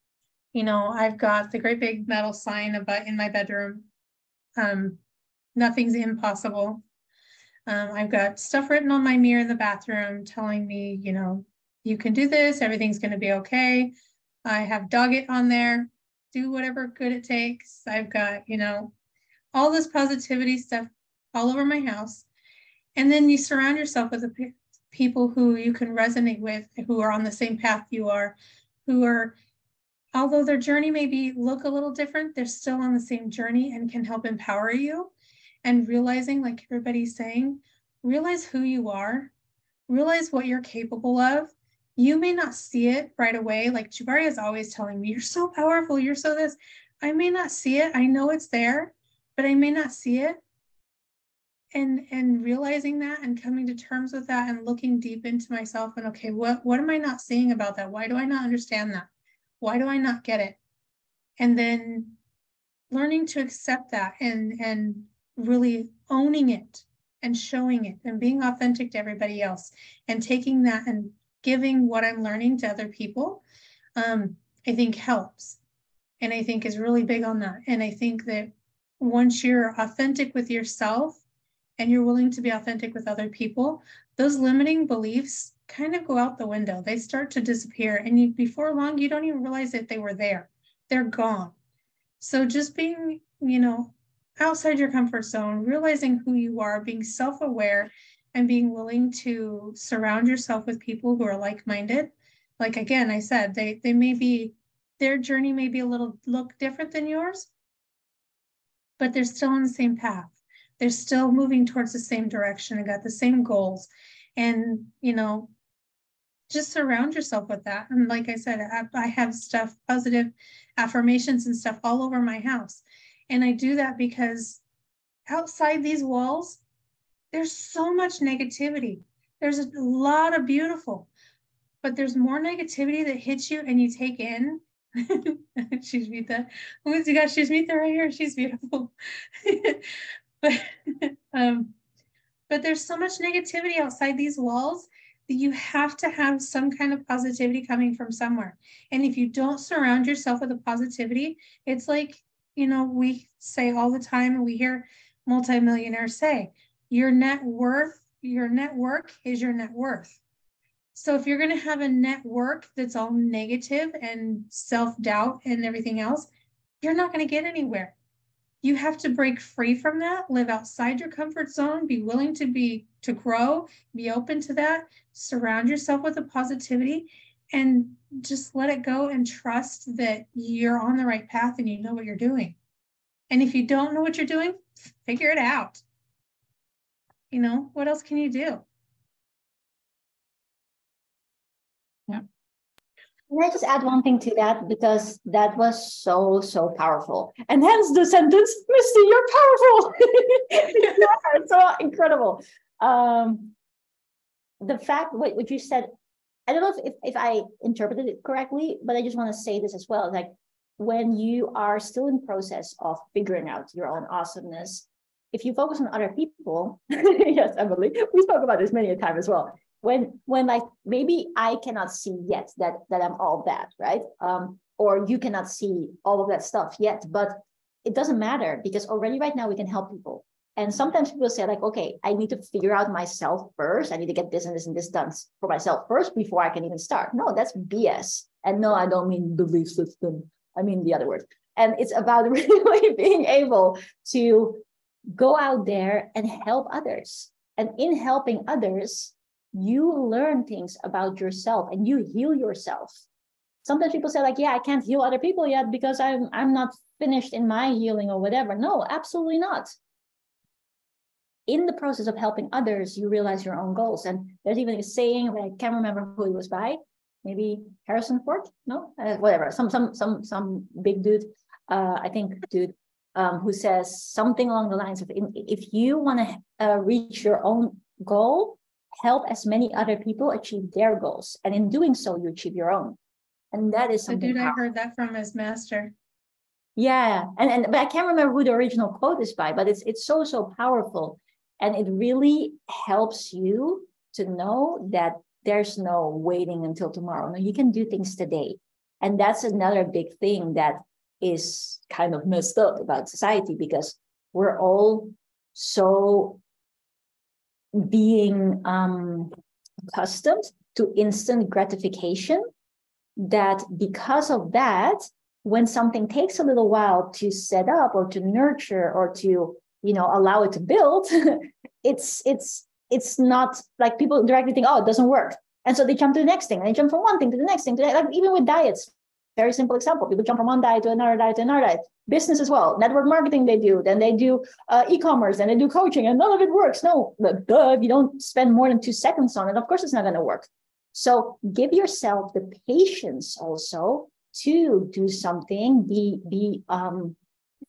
A: You know, I've got the great big metal sign about in my bedroom. Um, nothing's impossible. Um, I've got stuff written on my mirror in the bathroom telling me, you know, you can do this, everything's going to be okay. I have dog it on there, do whatever good it takes. I've got, you know, all this positivity stuff all over my house. And then you surround yourself with a people who you can resonate with, who are on the same path you are, who are, although their journey may be look a little different, they're still on the same journey and can help empower you. And realizing, like everybody's saying, realize who you are, realize what you're capable of. You may not see it right away. Like Tjibaria is always telling me, you're so powerful, you're so this. I may not see it. I know it's there, but I may not see it and and realizing that and coming to terms with that and looking deep into myself and okay what what am i not seeing about that? Why do i not understand that? Why do i not get it? And then learning to accept that and and really owning it and showing it and being authentic to everybody else and taking that and giving what i'm learning to other people um, i think helps. And i think is really big on that. And i think that once you're authentic with yourself and you're willing to be authentic with other people, those limiting beliefs kind of go out the window. They start to disappear. And you, before long, you don't even realize that they were there. They're gone. So just being, you know, outside your comfort zone, realizing who you are, being self aware, and being willing to surround yourself with people who are like minded. Like again, I said, they, they may be, their journey may be a little look different than yours, but they're still on the same path they're still moving towards the same direction and got the same goals and you know just surround yourself with that and like i said I, have stuff positive affirmations and stuff all over my house and i do that because outside these walls there's so much negativity there's a lot of beautiful but there's more negativity that hits you and you take in [laughs] Shusmita. Oh my God, Shusmita right here. She's beautiful. [laughs] but [laughs] um, but there's so much negativity outside these walls that you have to have some kind of positivity coming from somewhere. And if you don't surround yourself with a positivity, it's like, you know, we say all the time, we hear multimillionaires say, your net worth, your network is your net worth. So if you're going to have a network that's all negative and self doubt and everything else, you're not going to get anywhere. You have to break free from that, live outside your comfort zone, be willing to be to grow, be open to that, surround yourself with a positivity and just let it go and trust that you're on the right path and you know what you're doing. And if you don't know what you're doing, figure it out. You know, what else can you do?
C: Can I just add one thing to that? Because that was so, so powerful. And hence the sentence, Misty, you're powerful. it's [laughs] so incredible. Um, the fact, what, what you said, I don't know if, if, if I interpreted it correctly, but I just want to say this as well. Like when you are still in process of figuring out your own awesomeness, if you focus on other people, [laughs] yes, Emilie, we spoke about this many a time as well when when like maybe i cannot see yet that that i'm all that right? Um or you cannot see all of that stuff yet but it doesn't matter because already right now we can help people. And sometimes people say like okay i need to figure out myself first. I need to get this and this and this done for myself first before i can even start. No that's bs and no i don't mean belief system. I mean the other word. And it's about [laughs] really being able to go out there and help others. And in helping others you learn things about yourself and you heal yourself. Sometimes people say like yeah i can't heal other people yet because i'm i'm not finished in my healing or whatever. No absolutely not. In the process of helping others you realize your own goals. And there's even a saying i can't remember who it was by. Maybe harrison ford? No? Uh, whatever. Some some some some big dude uh, i think dude um, who says something along the lines of if you want to uh, reach your own goal help as many other people achieve their goals. And in doing so, you achieve your own. And that is something.
A: The dude I heard that from his master.
C: Yeah. And, and but I can't remember who the original quote is by, but it's it's so, so powerful. And it really helps you to know that there's no waiting until tomorrow. No, you can do things today. And that's another big thing that is kind of messed up about society because we're all so being um, accustomed to instant gratification that because of that when something takes a little while to set up or to nurture or to you know allow it to build [laughs] it's it's it's not like people directly think oh it doesn't work. And so they jump to the next thing and they jump from one thing to the next thing to the, like even with diets very simple example people jump from one diet to another diet to another diet business as well. Network marketing they do, then they do uh, e-commerce, and they do coaching, and none of it works. No, duh, if you don't spend more than two seconds on it, of course it's not going to work. So give yourself the patience also to do something. Be be um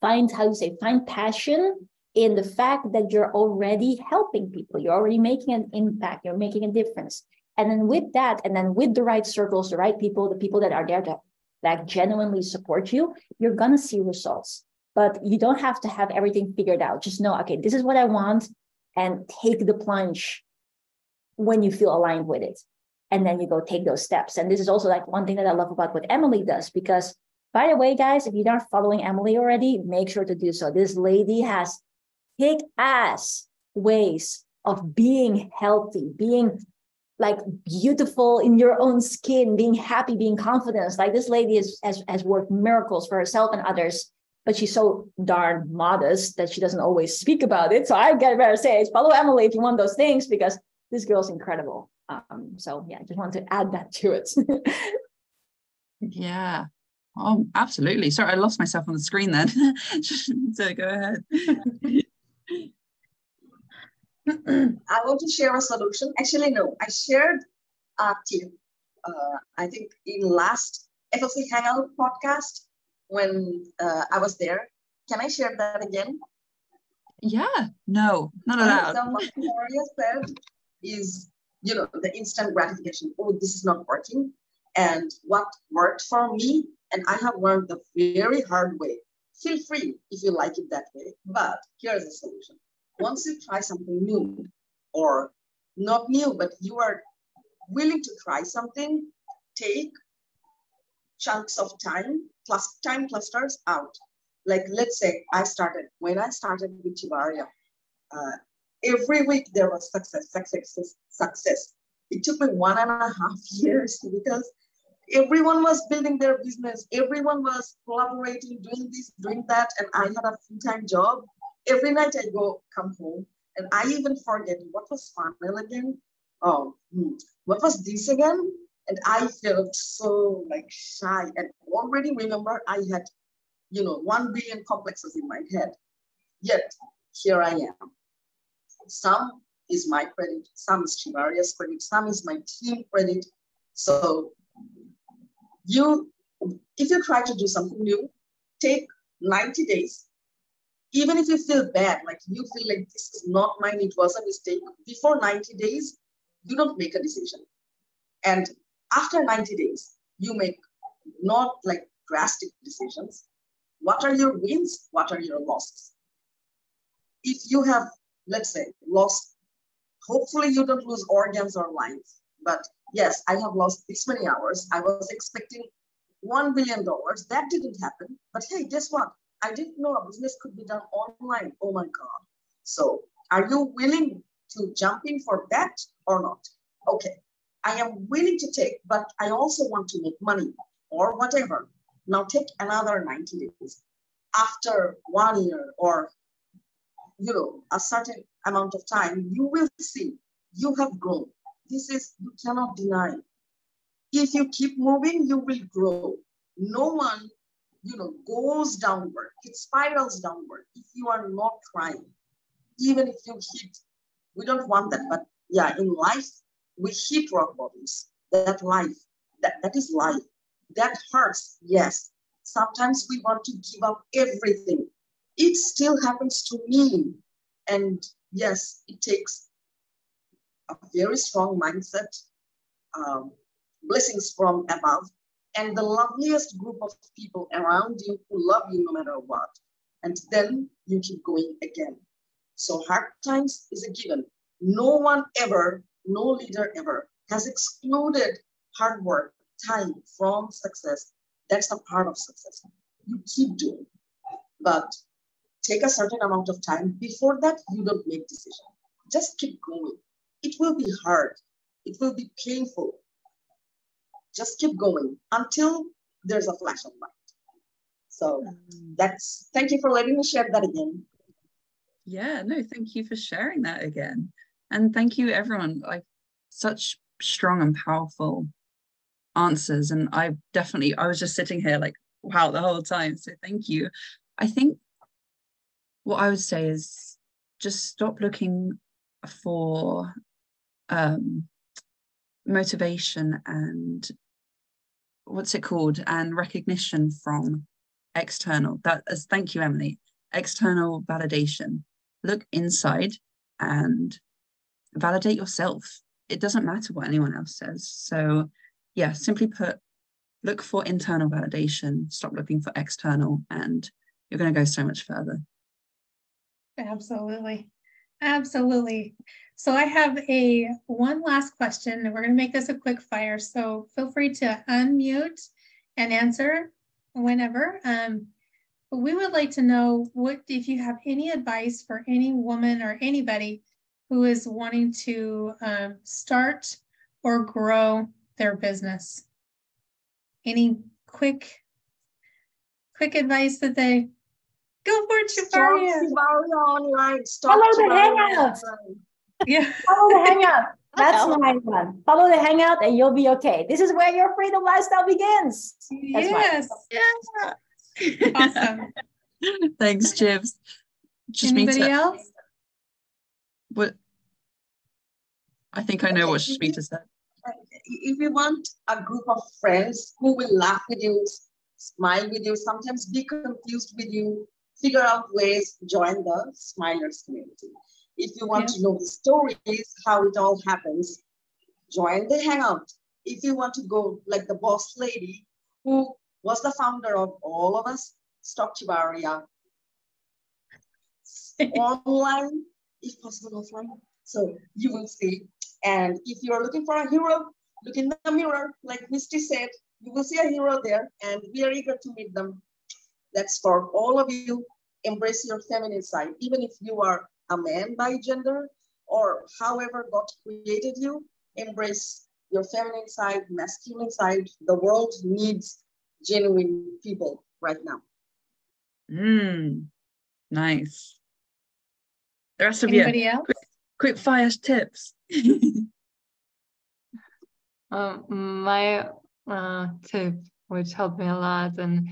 C: find how you say find passion in the fact that you're already helping people. You're already making an impact. You're making a difference. And then with that, and then with the right circles, the right people, the people that are there to that genuinely support you, you're going to see results. But you don't have to have everything figured out. Just know, okay, this is what I want, and take the plunge when you feel aligned with it. And then you go take those steps. And this is also like one thing that I love about what Emilie does, because by the way, guys, if you're not following Emilie already, make sure to do so. This lady has kick ass ways of being healthy, being like beautiful in your own skin, being happy, being confident. Like this lady is, has, has worked miracles for herself and others, but she's so darn modest that she doesn't always speak about it. So I get better say, follow Emilie if you want those things because this girl's incredible. Um, so yeah, I just want to add that to it. [laughs]
B: yeah. Oh, absolutely. Sorry, I lost myself on the screen then. [laughs] so go ahead. [laughs] [clears throat]
F: I want to share a solution. Actually, no, I shared a tip. Uh, I think in last FLC Hangout podcast when uh, I was there. Can I share that again?
B: Yeah, no, not allowed.
F: So what Maria said is, you know, the instant gratification. Oh, this is not working. And what worked for me, and I have learned the very hard way. Feel free if you like it that way. But here's a solution once you try something new or not new, but you are willing to try something, take chunks of time, plus time clusters out. Like let's say I started, when I started with Tjibaria, uh, every week there was success, success, success. It took me one and a half [laughs] years because everyone was building their business. Everyone was collaborating, doing this, doing that. And I had a full-time job. Every night I go, come home, and I even forget what was final again. Oh, hmm, what was this again? And I felt so like shy and already remember I had, you know, one billion complexes in my head. Yet here I am. Some is my credit, some is Tjibaria's credit, some is my team credit. So you, if you try to do something new, take 90 days. Even if you feel bad, like you feel like this is not mine, it was a mistake, before 90 days, you don't make a decision. And after 90 days, you make not like drastic decisions. What are your wins? What are your losses? If you have, let's say, lost, hopefully you don't lose organs or lives, but yes, I have lost this many hours. I was expecting $1 billion. That didn't happen. But hey, guess what? I didn't know a business could be done online. Oh my God. So are you willing to jump in for that or not? Okay, I am willing to take, but I also want to make money or whatever. Now take another 90 days. After one year or you know a certain amount of time, you will see you have grown. This is, you cannot deny. If you keep moving, you will grow. No one, you know, goes downward. It spirals downward if you are not trying. Even if you hit, we don't want that, but yeah, in life, we hit rock bottoms. That life, that, that is life. That hurts, yes. Sometimes we want to give up everything. It still happens to me. And yes, it takes a very strong mindset, um, blessings from above, and the loveliest group of people around you who love you no matter what. And then you keep going again. So hard times is a given. No one ever, no leader ever has excluded hard work, time from success. That's a part of success. You keep doing, but take a certain amount of time. Before that, you don't make decision. Just keep going. It will be hard. It will be painful. Just keep going until there's a flash of light. So mm. that's, thank you for letting me share that again.
B: Yeah, no, thank you for sharing that again. And thank you everyone. Like such strong and powerful answers. And I definitely, I was just sitting here like, wow, the whole time. So thank you. I think what I would say is just stop looking for um, motivation and what's it called? And recognition from external that as thank you Emilie. External validation. Look inside and validate yourself. It doesn't matter what anyone else says. So yeah simply put look for internal validation. Stop looking for external and you're going to go so much further.
A: Absolutely absolutely so I have a one last question, and we're going to make this a quick fire. So feel free to unmute and answer whenever. Um, but we would like to know what if you have any advice for any woman or anybody who is wanting to um, start or grow their business. Any quick, quick advice that they go for it, Tjibaria.
C: online. Start Follow the hangout. [laughs]
A: Yeah.
C: Follow the hangout. [laughs] That's my one. Follow the hangout and you'll be okay. This is where your freedom lifestyle begins.
A: That's yes. Yeah. Awesome. [laughs]
B: Thanks, Jibs.
A: Just Anybody to, else?
B: What? I think I know what Shusmita said.
F: If you want a group of friends who will laugh with you, smile with you, sometimes be confused with you, figure out ways, to join the Smilers community. If you want yeah. to know the stories, how it all happens, join the Hangout. If you want to go like the boss lady who was the founder of all of us, Stock Tjibaria, [laughs] online, if possible offline. So you will see. And if you're looking for a hero, look in the mirror, like Misty said, you will see a hero there and we are eager to meet them. That's for all of you. Embrace your feminine side, even if you are a man by gender or however God created you, embrace your feminine side, masculine side. The world needs genuine people right now.
B: Mm, nice. The rest of
A: Anybody
B: you,
A: else?
B: quick, quick fire tips. [laughs]
D: Um, my uh, tip, which helped me a lot, and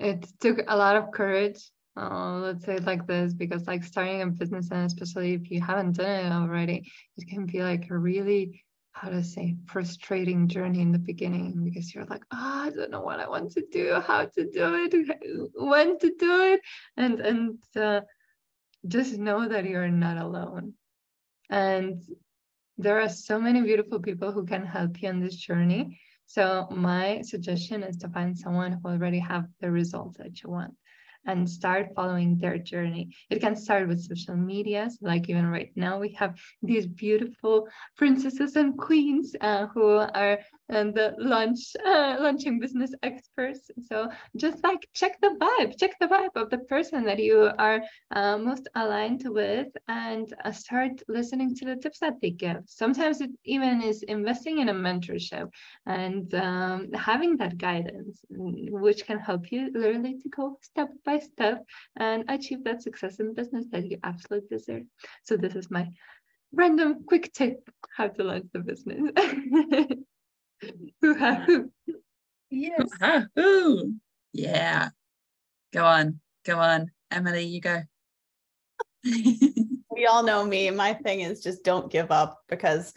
D: it took a lot of courage. Uh, let's say it like this, because like starting a business, and especially if you haven't done it already, it can be like a really how to say frustrating journey in the beginning because you're like, oh, I don't know what I want to do, how to do it, [laughs] when to do it, and and uh, just know that you're not alone. And there are so many beautiful people who can help you on this journey. So my suggestion is to find someone who already have the results that you want and start following their journey. It can start with social media. So like even right now, we have these beautiful princesses and queens uh, who are and the launch uh, launching business experts. So just like check the vibe, check the vibe of the person that you are uh, most aligned with, and uh, start listening to the tips that they give. Sometimes it even is investing in a mentorship and um, having that guidance, mm, which can help you literally to go step by step and achieve that success in business that you absolutely deserve. So this is my random quick tip how to launch the business. [laughs] Hoo-ha-hoo.
A: Yes.
B: Ooh, yeah. Go on, go on. Emilie, you go. [laughs]
G: we all know me. My thing is just don't give up because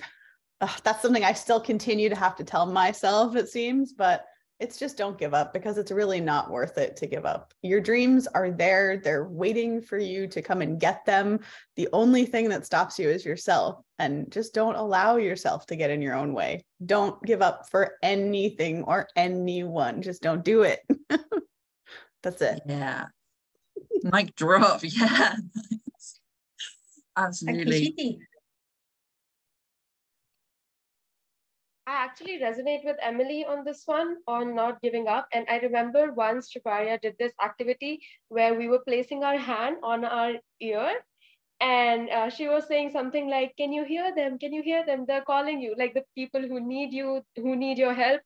G: uh, that's something I still continue to have to tell myself, it seems, but it's just don't give up because it's really not worth it to give up. Your dreams are there, they're waiting for you to come and get them. The only thing that stops you is yourself, and just don't allow yourself to get in your own way. Don't give up for anything or anyone, just don't do it. [laughs] That's it.
B: Yeah. Mic drop. [laughs] Yeah. Absolutely.
E: I actually resonate with Emilie on this one on not giving up. And I remember once Tjibaria did this activity where we were placing our hand on our ear and uh, she was saying something like, Can you hear them? Can you hear them? They're calling you, like the people who need you, who need your help.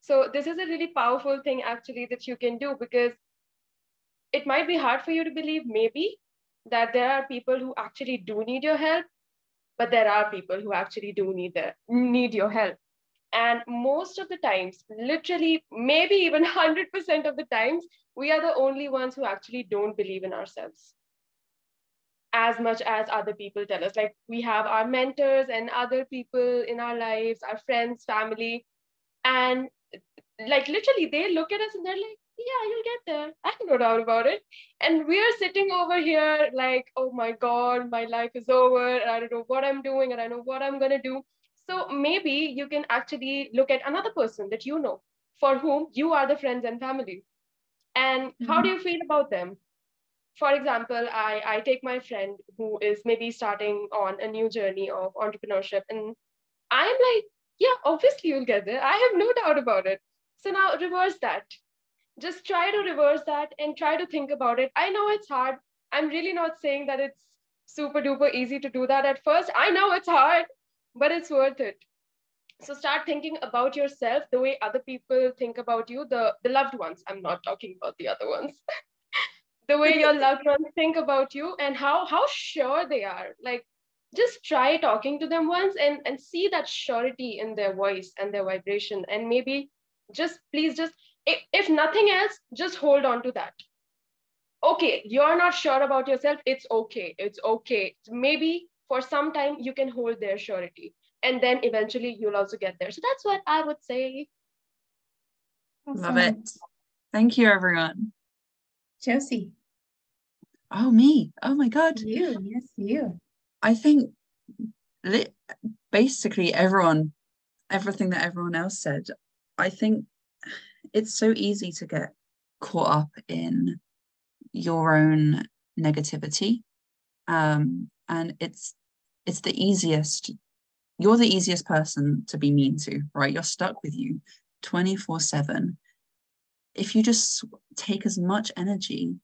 E: So, this is a really powerful thing actually that you can do because it might be hard for you to believe, maybe, that there are people who actually do need your help, but there are people who actually do need, the, need your help. And most of the times, literally, maybe even [laughs] 100% of the times, we are the only ones who actually don't believe in ourselves as much as other people tell us. Like we have our mentors and other people in our lives, our friends, family, and like literally they look at us and they're like, yeah, you'll get there. I have no doubt about it. And we're sitting over here like, oh my God, my life is over. And I don't know what I'm doing and I know what I'm going to do. So maybe you can actually look at another person that you know for whom you are the friends and family. And mm-hmm. how do you feel about them? For example, I, I take my friend who is maybe starting on a new journey of entrepreneurship, and I'm like, yeah, obviously you'll get there. I have no doubt about it. So now reverse that. Just try to reverse that and try to think about it. I know it's hard. I'm really not saying that it's super duper easy to do that at first. I know it's hard but it's worth it. So start thinking about yourself the way other people think about you the the loved ones. I'm not talking about the other ones. [laughs] The way your loved ones think about you and how how sure they are. Like just try talking to them once and and see that surety in their voice and their vibration. And maybe just please just if, if nothing else just hold on to that. Okay you're not sure about yourself. It's okay. It's okay. Maybe for some time you can hold their surety and then eventually you'll also get there so that's what i would say.
B: Awesome. love it. Thank you everyone.
A: Josie
B: oh me. Oh my god.
A: You yes you.
B: I think li- basically everyone everything that everyone else said i think it's so easy to get caught up in your own negativity. Um, and it's it's the easiest you're the easiest person to be mean to, right? You're stuck with you 24 7. If you just take as much energy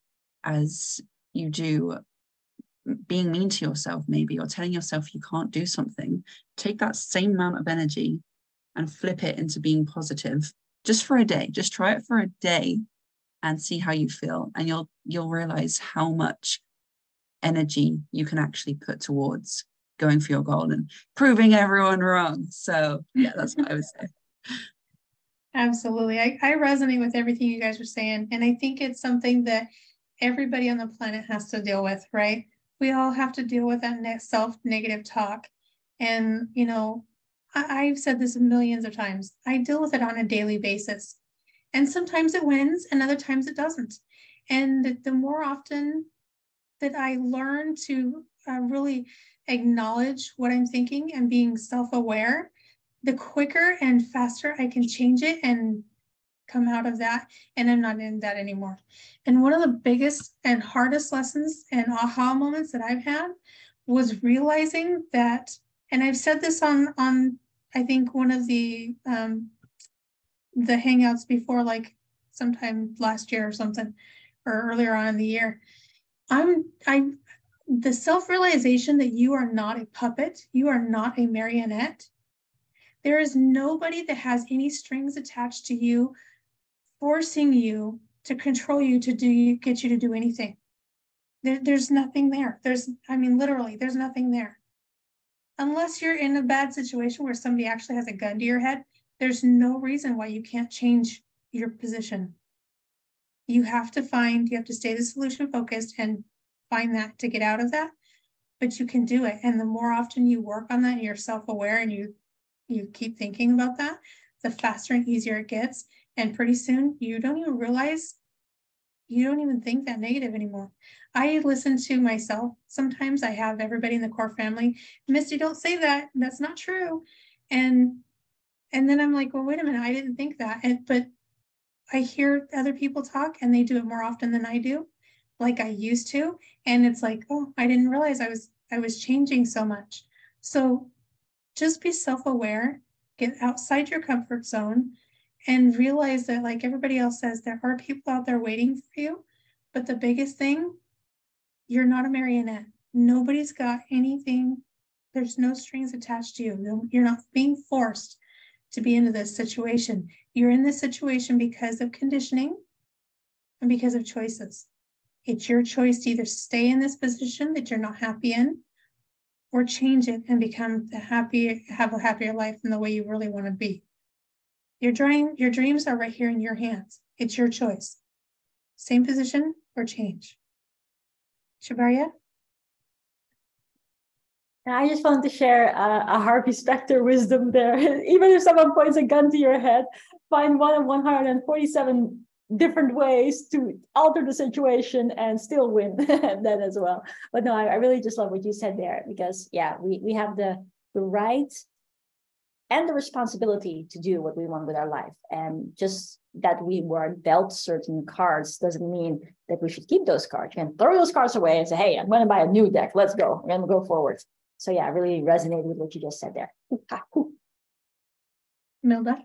B: as you do being mean to yourself, maybe, or telling yourself you can't do something, take that same amount of energy and flip it into being positive just for a day. Just try it for a day and see how you feel. And you'll you'll realize how much energy you can actually put towards going for your goal and proving everyone wrong. So yeah, that's what I would say. [laughs]
A: Absolutely. I, I resonate with everything you guys are saying. And I think it's something that everybody on the planet has to deal with, right? We all have to deal with that self negative talk. And, you know, I, I've said this millions of times. I deal with it on a daily basis. And sometimes it wins and other times it doesn't. And the more often that I learn to uh, really acknowledge what I'm thinking and being self aware, the quicker and faster I can change it and come out of that. And I'm not in that anymore. And one of the biggest and hardest lessons and aha moments that I've had was realizing that, and I've said this on, on I think one of the, um, the hangouts before, like sometime last year or something, or earlier on in the year. I'm, I, the self realization that you are not a puppet, you are not a marionette. There is nobody that has any strings attached to you, forcing you to control you to do get you to do anything. There, there's nothing there. There's, I mean, literally, there's nothing there. Unless you're in a bad situation where somebody actually has a gun to your head, there's no reason why you can't change your position. You have to find, you have to stay the solution focused and find that to get out of that but you can do it. And the more often you work on that you're self-aware and you you keep thinking about that the faster and easier it gets. And pretty soon you don't even realize you don't even think that negative anymore. I listen to myself. Sometimes i have everybody in the core family misty don't say that. That's not true. And and then i'm like well wait a minute. I didn't think that. And, but i hear other people talk and they do it more often than i do like I used to. And it's like, oh, I didn't realize I was I was changing so much. So just be self-aware, get outside your comfort zone and realize that like everybody else says there are people out there waiting for you. But the biggest thing, you're not a marionette. Nobody's got anything. There's no strings attached to you. You're not being forced to be into this situation. You're in this situation because of conditioning and because of choices. It's your choice to either stay in this position that you're not happy in or change it and become the happy, have a happier life in the way you really want to be. Your dream, your dreams are right here in your hands. It's your choice. Same position or change. Tjibaria?
C: I just wanted to share a, a Harvey Specter wisdom there. [laughs] Even if someone points a gun to your head, find one of 147 different ways to alter the situation and still win [laughs] that as well. But no, I, I, really just love what you said there because yeah, we we have the the right and the responsibility to do what we want with our life. And just that we were dealt certain cards doesn't mean that we should keep those cards. and throw those cards away and say, hey, I'm gonna buy a new deck. Let's go. We're gonna go forward. So yeah, I really resonated with what you just said there.
A: Milda?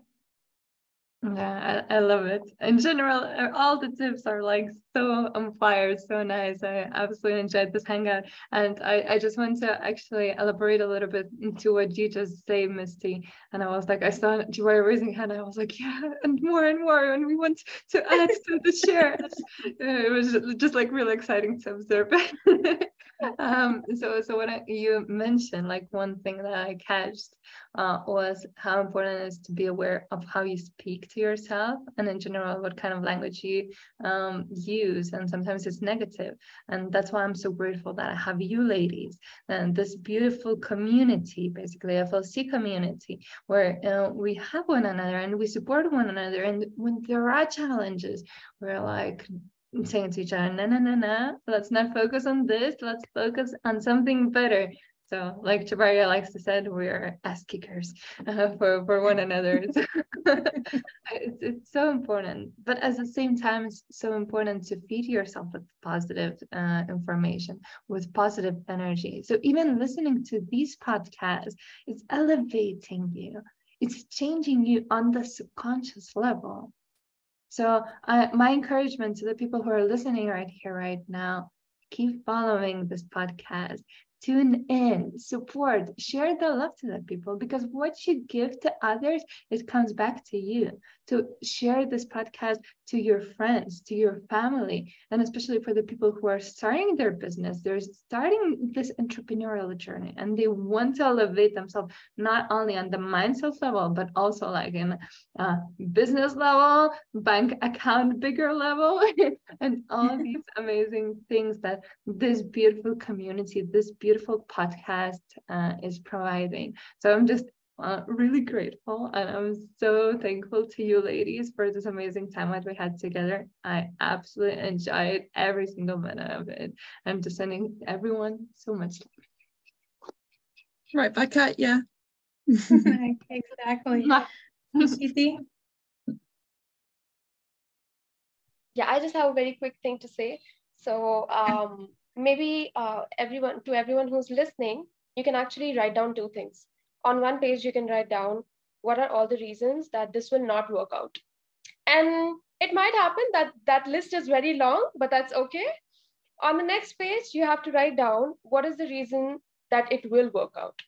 D: Yeah, I, I love it. In general, uh, all the tips are like so on fire, so nice. I absolutely enjoyed this hangout. And I, I just want to actually elaborate a little bit into what you just say, Misty. And I was like, I saw you were raising hand. I was like, yeah, and more and more. And we want to add to the [laughs] share. it was just like really exciting to observe. [laughs] um, so so what I, you mentioned, like one thing that I catched uh, was how important it is to be aware of how you speak to yourself, and in general, what kind of language you um, use. And sometimes it's negative, and that's why I'm so grateful that I have you, ladies, and this beautiful community, basically FLC community, where uh, we have one another and we support one another. And when there are challenges, we're like saying to each other, no, no, no, no, let's not focus on this. Let's focus on something better. So, like Tjibaria likes to say, we are ass kickers [laughs] uh, for, for one another. [laughs] [laughs] it's, it's so important. But at the same time, it's so important to feed yourself with positive uh, information, with positive energy. So, even listening to these podcasts is elevating you, it's changing you on the subconscious level. So, uh, my encouragement to the people who are listening right here, right now, keep following this podcast tune in, support, share the love to the people because what you give to others, it comes back to you. To share this podcast to your friends, to your family, and especially for the people who are starting their business, they're starting this entrepreneurial journey and they want to elevate themselves not only on the mindset level, but also like in uh, business level, bank account bigger level, [laughs] and all [laughs] these amazing things that this beautiful community, this beautiful beautiful podcast uh, is providing. So I'm just uh, really grateful and I'm so thankful to you ladies for this amazing time that we had together. I absolutely enjoyed every single minute of it. I'm just sending everyone so much love.
B: Right back at you. [laughs]
A: exactly. [laughs]
E: yeah, I just have a very quick thing to say. So um, maybe uh, everyone to everyone who's listening, you can actually write down two things. On one page, you can write down what are all the reasons that this will not work out. And it might happen that that list is very long, but that's okay. On the next page, you have to write down what is the reason that it will work out.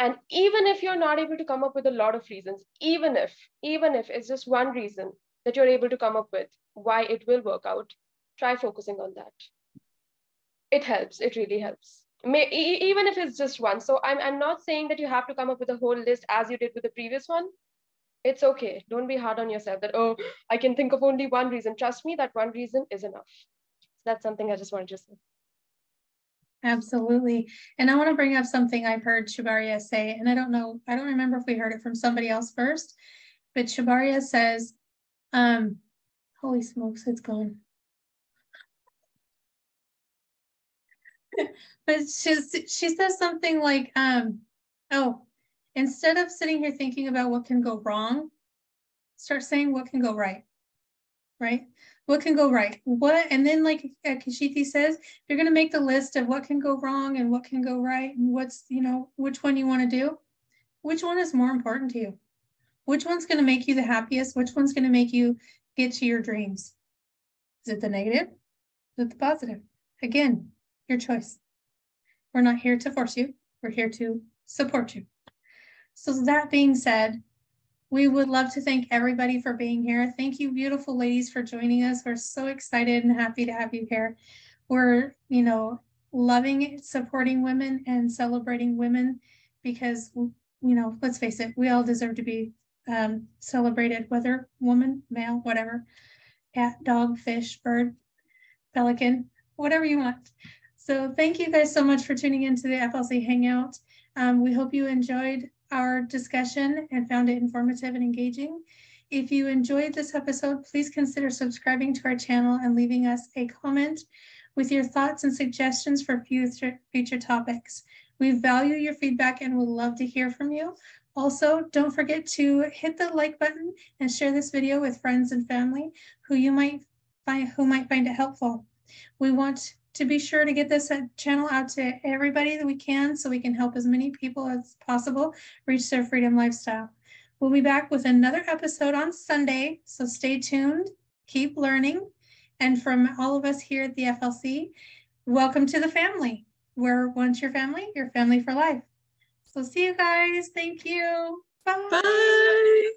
E: And even if you're not able to come up with a lot of reasons, even if, even if it's just one reason that you're able to come up with why it will work out, try focusing on that it helps. It really helps. May, even if it's just one. So I'm, I'm not saying that you have to come up with a whole list as you did with the previous one. It's okay. Don't be hard on yourself that oh i can think of only one reason. Trust me that one reason is enough. So that's something i just wanted to say.
A: Absolutely. And I want to bring up something I've heard Tjibaria say, and I don't know, I don't remember if we heard it from somebody else first, but Tjibaria says, um, holy smokes, it's gone. [laughs] but she's she says something like, um, oh, instead of sitting here thinking about what can go wrong, start saying what can go right. Right? What can go right? What and then like uh, says, you're gonna make the list of what can go wrong and what can go right and what's, you know, which one you want to do. Which one is more important to you? Which one's gonna make you the happiest? Which one's gonna make you get to your dreams? Is it the negative? Is it the positive? Again, your choice. We're not here to force you. We're here to support you. So that being said, we would love to thank everybody for being here. Thank you, beautiful ladies, for joining us. We're so excited and happy to have you here. We're, you know, loving supporting women and celebrating women because, you know, let's face it, we all deserve to be um, celebrated, whether woman, male, whatever, cat, dog, fish, bird, pelican, whatever you want. So thank you guys so much for tuning into the FLC Hangout. Um, we hope you enjoyed our discussion and found it informative and engaging. If you enjoyed this episode, please consider subscribing to our channel and leaving us a comment with your thoughts and suggestions for future, future topics. We value your feedback and would love to hear from you. Also, don't forget to hit the like button and share this video with friends and family who you might find who might find it helpful. We want to be sure to get this uh, channel out to everybody that we can so we can help as many people as possible reach their freedom lifestyle. We'll be back with another episode on Sunday, so stay tuned, keep learning. And from all of us here at the FLC, welcome to the family, where once your family, your family for life. So see you guys. Thank you. Bye.
B: Bye.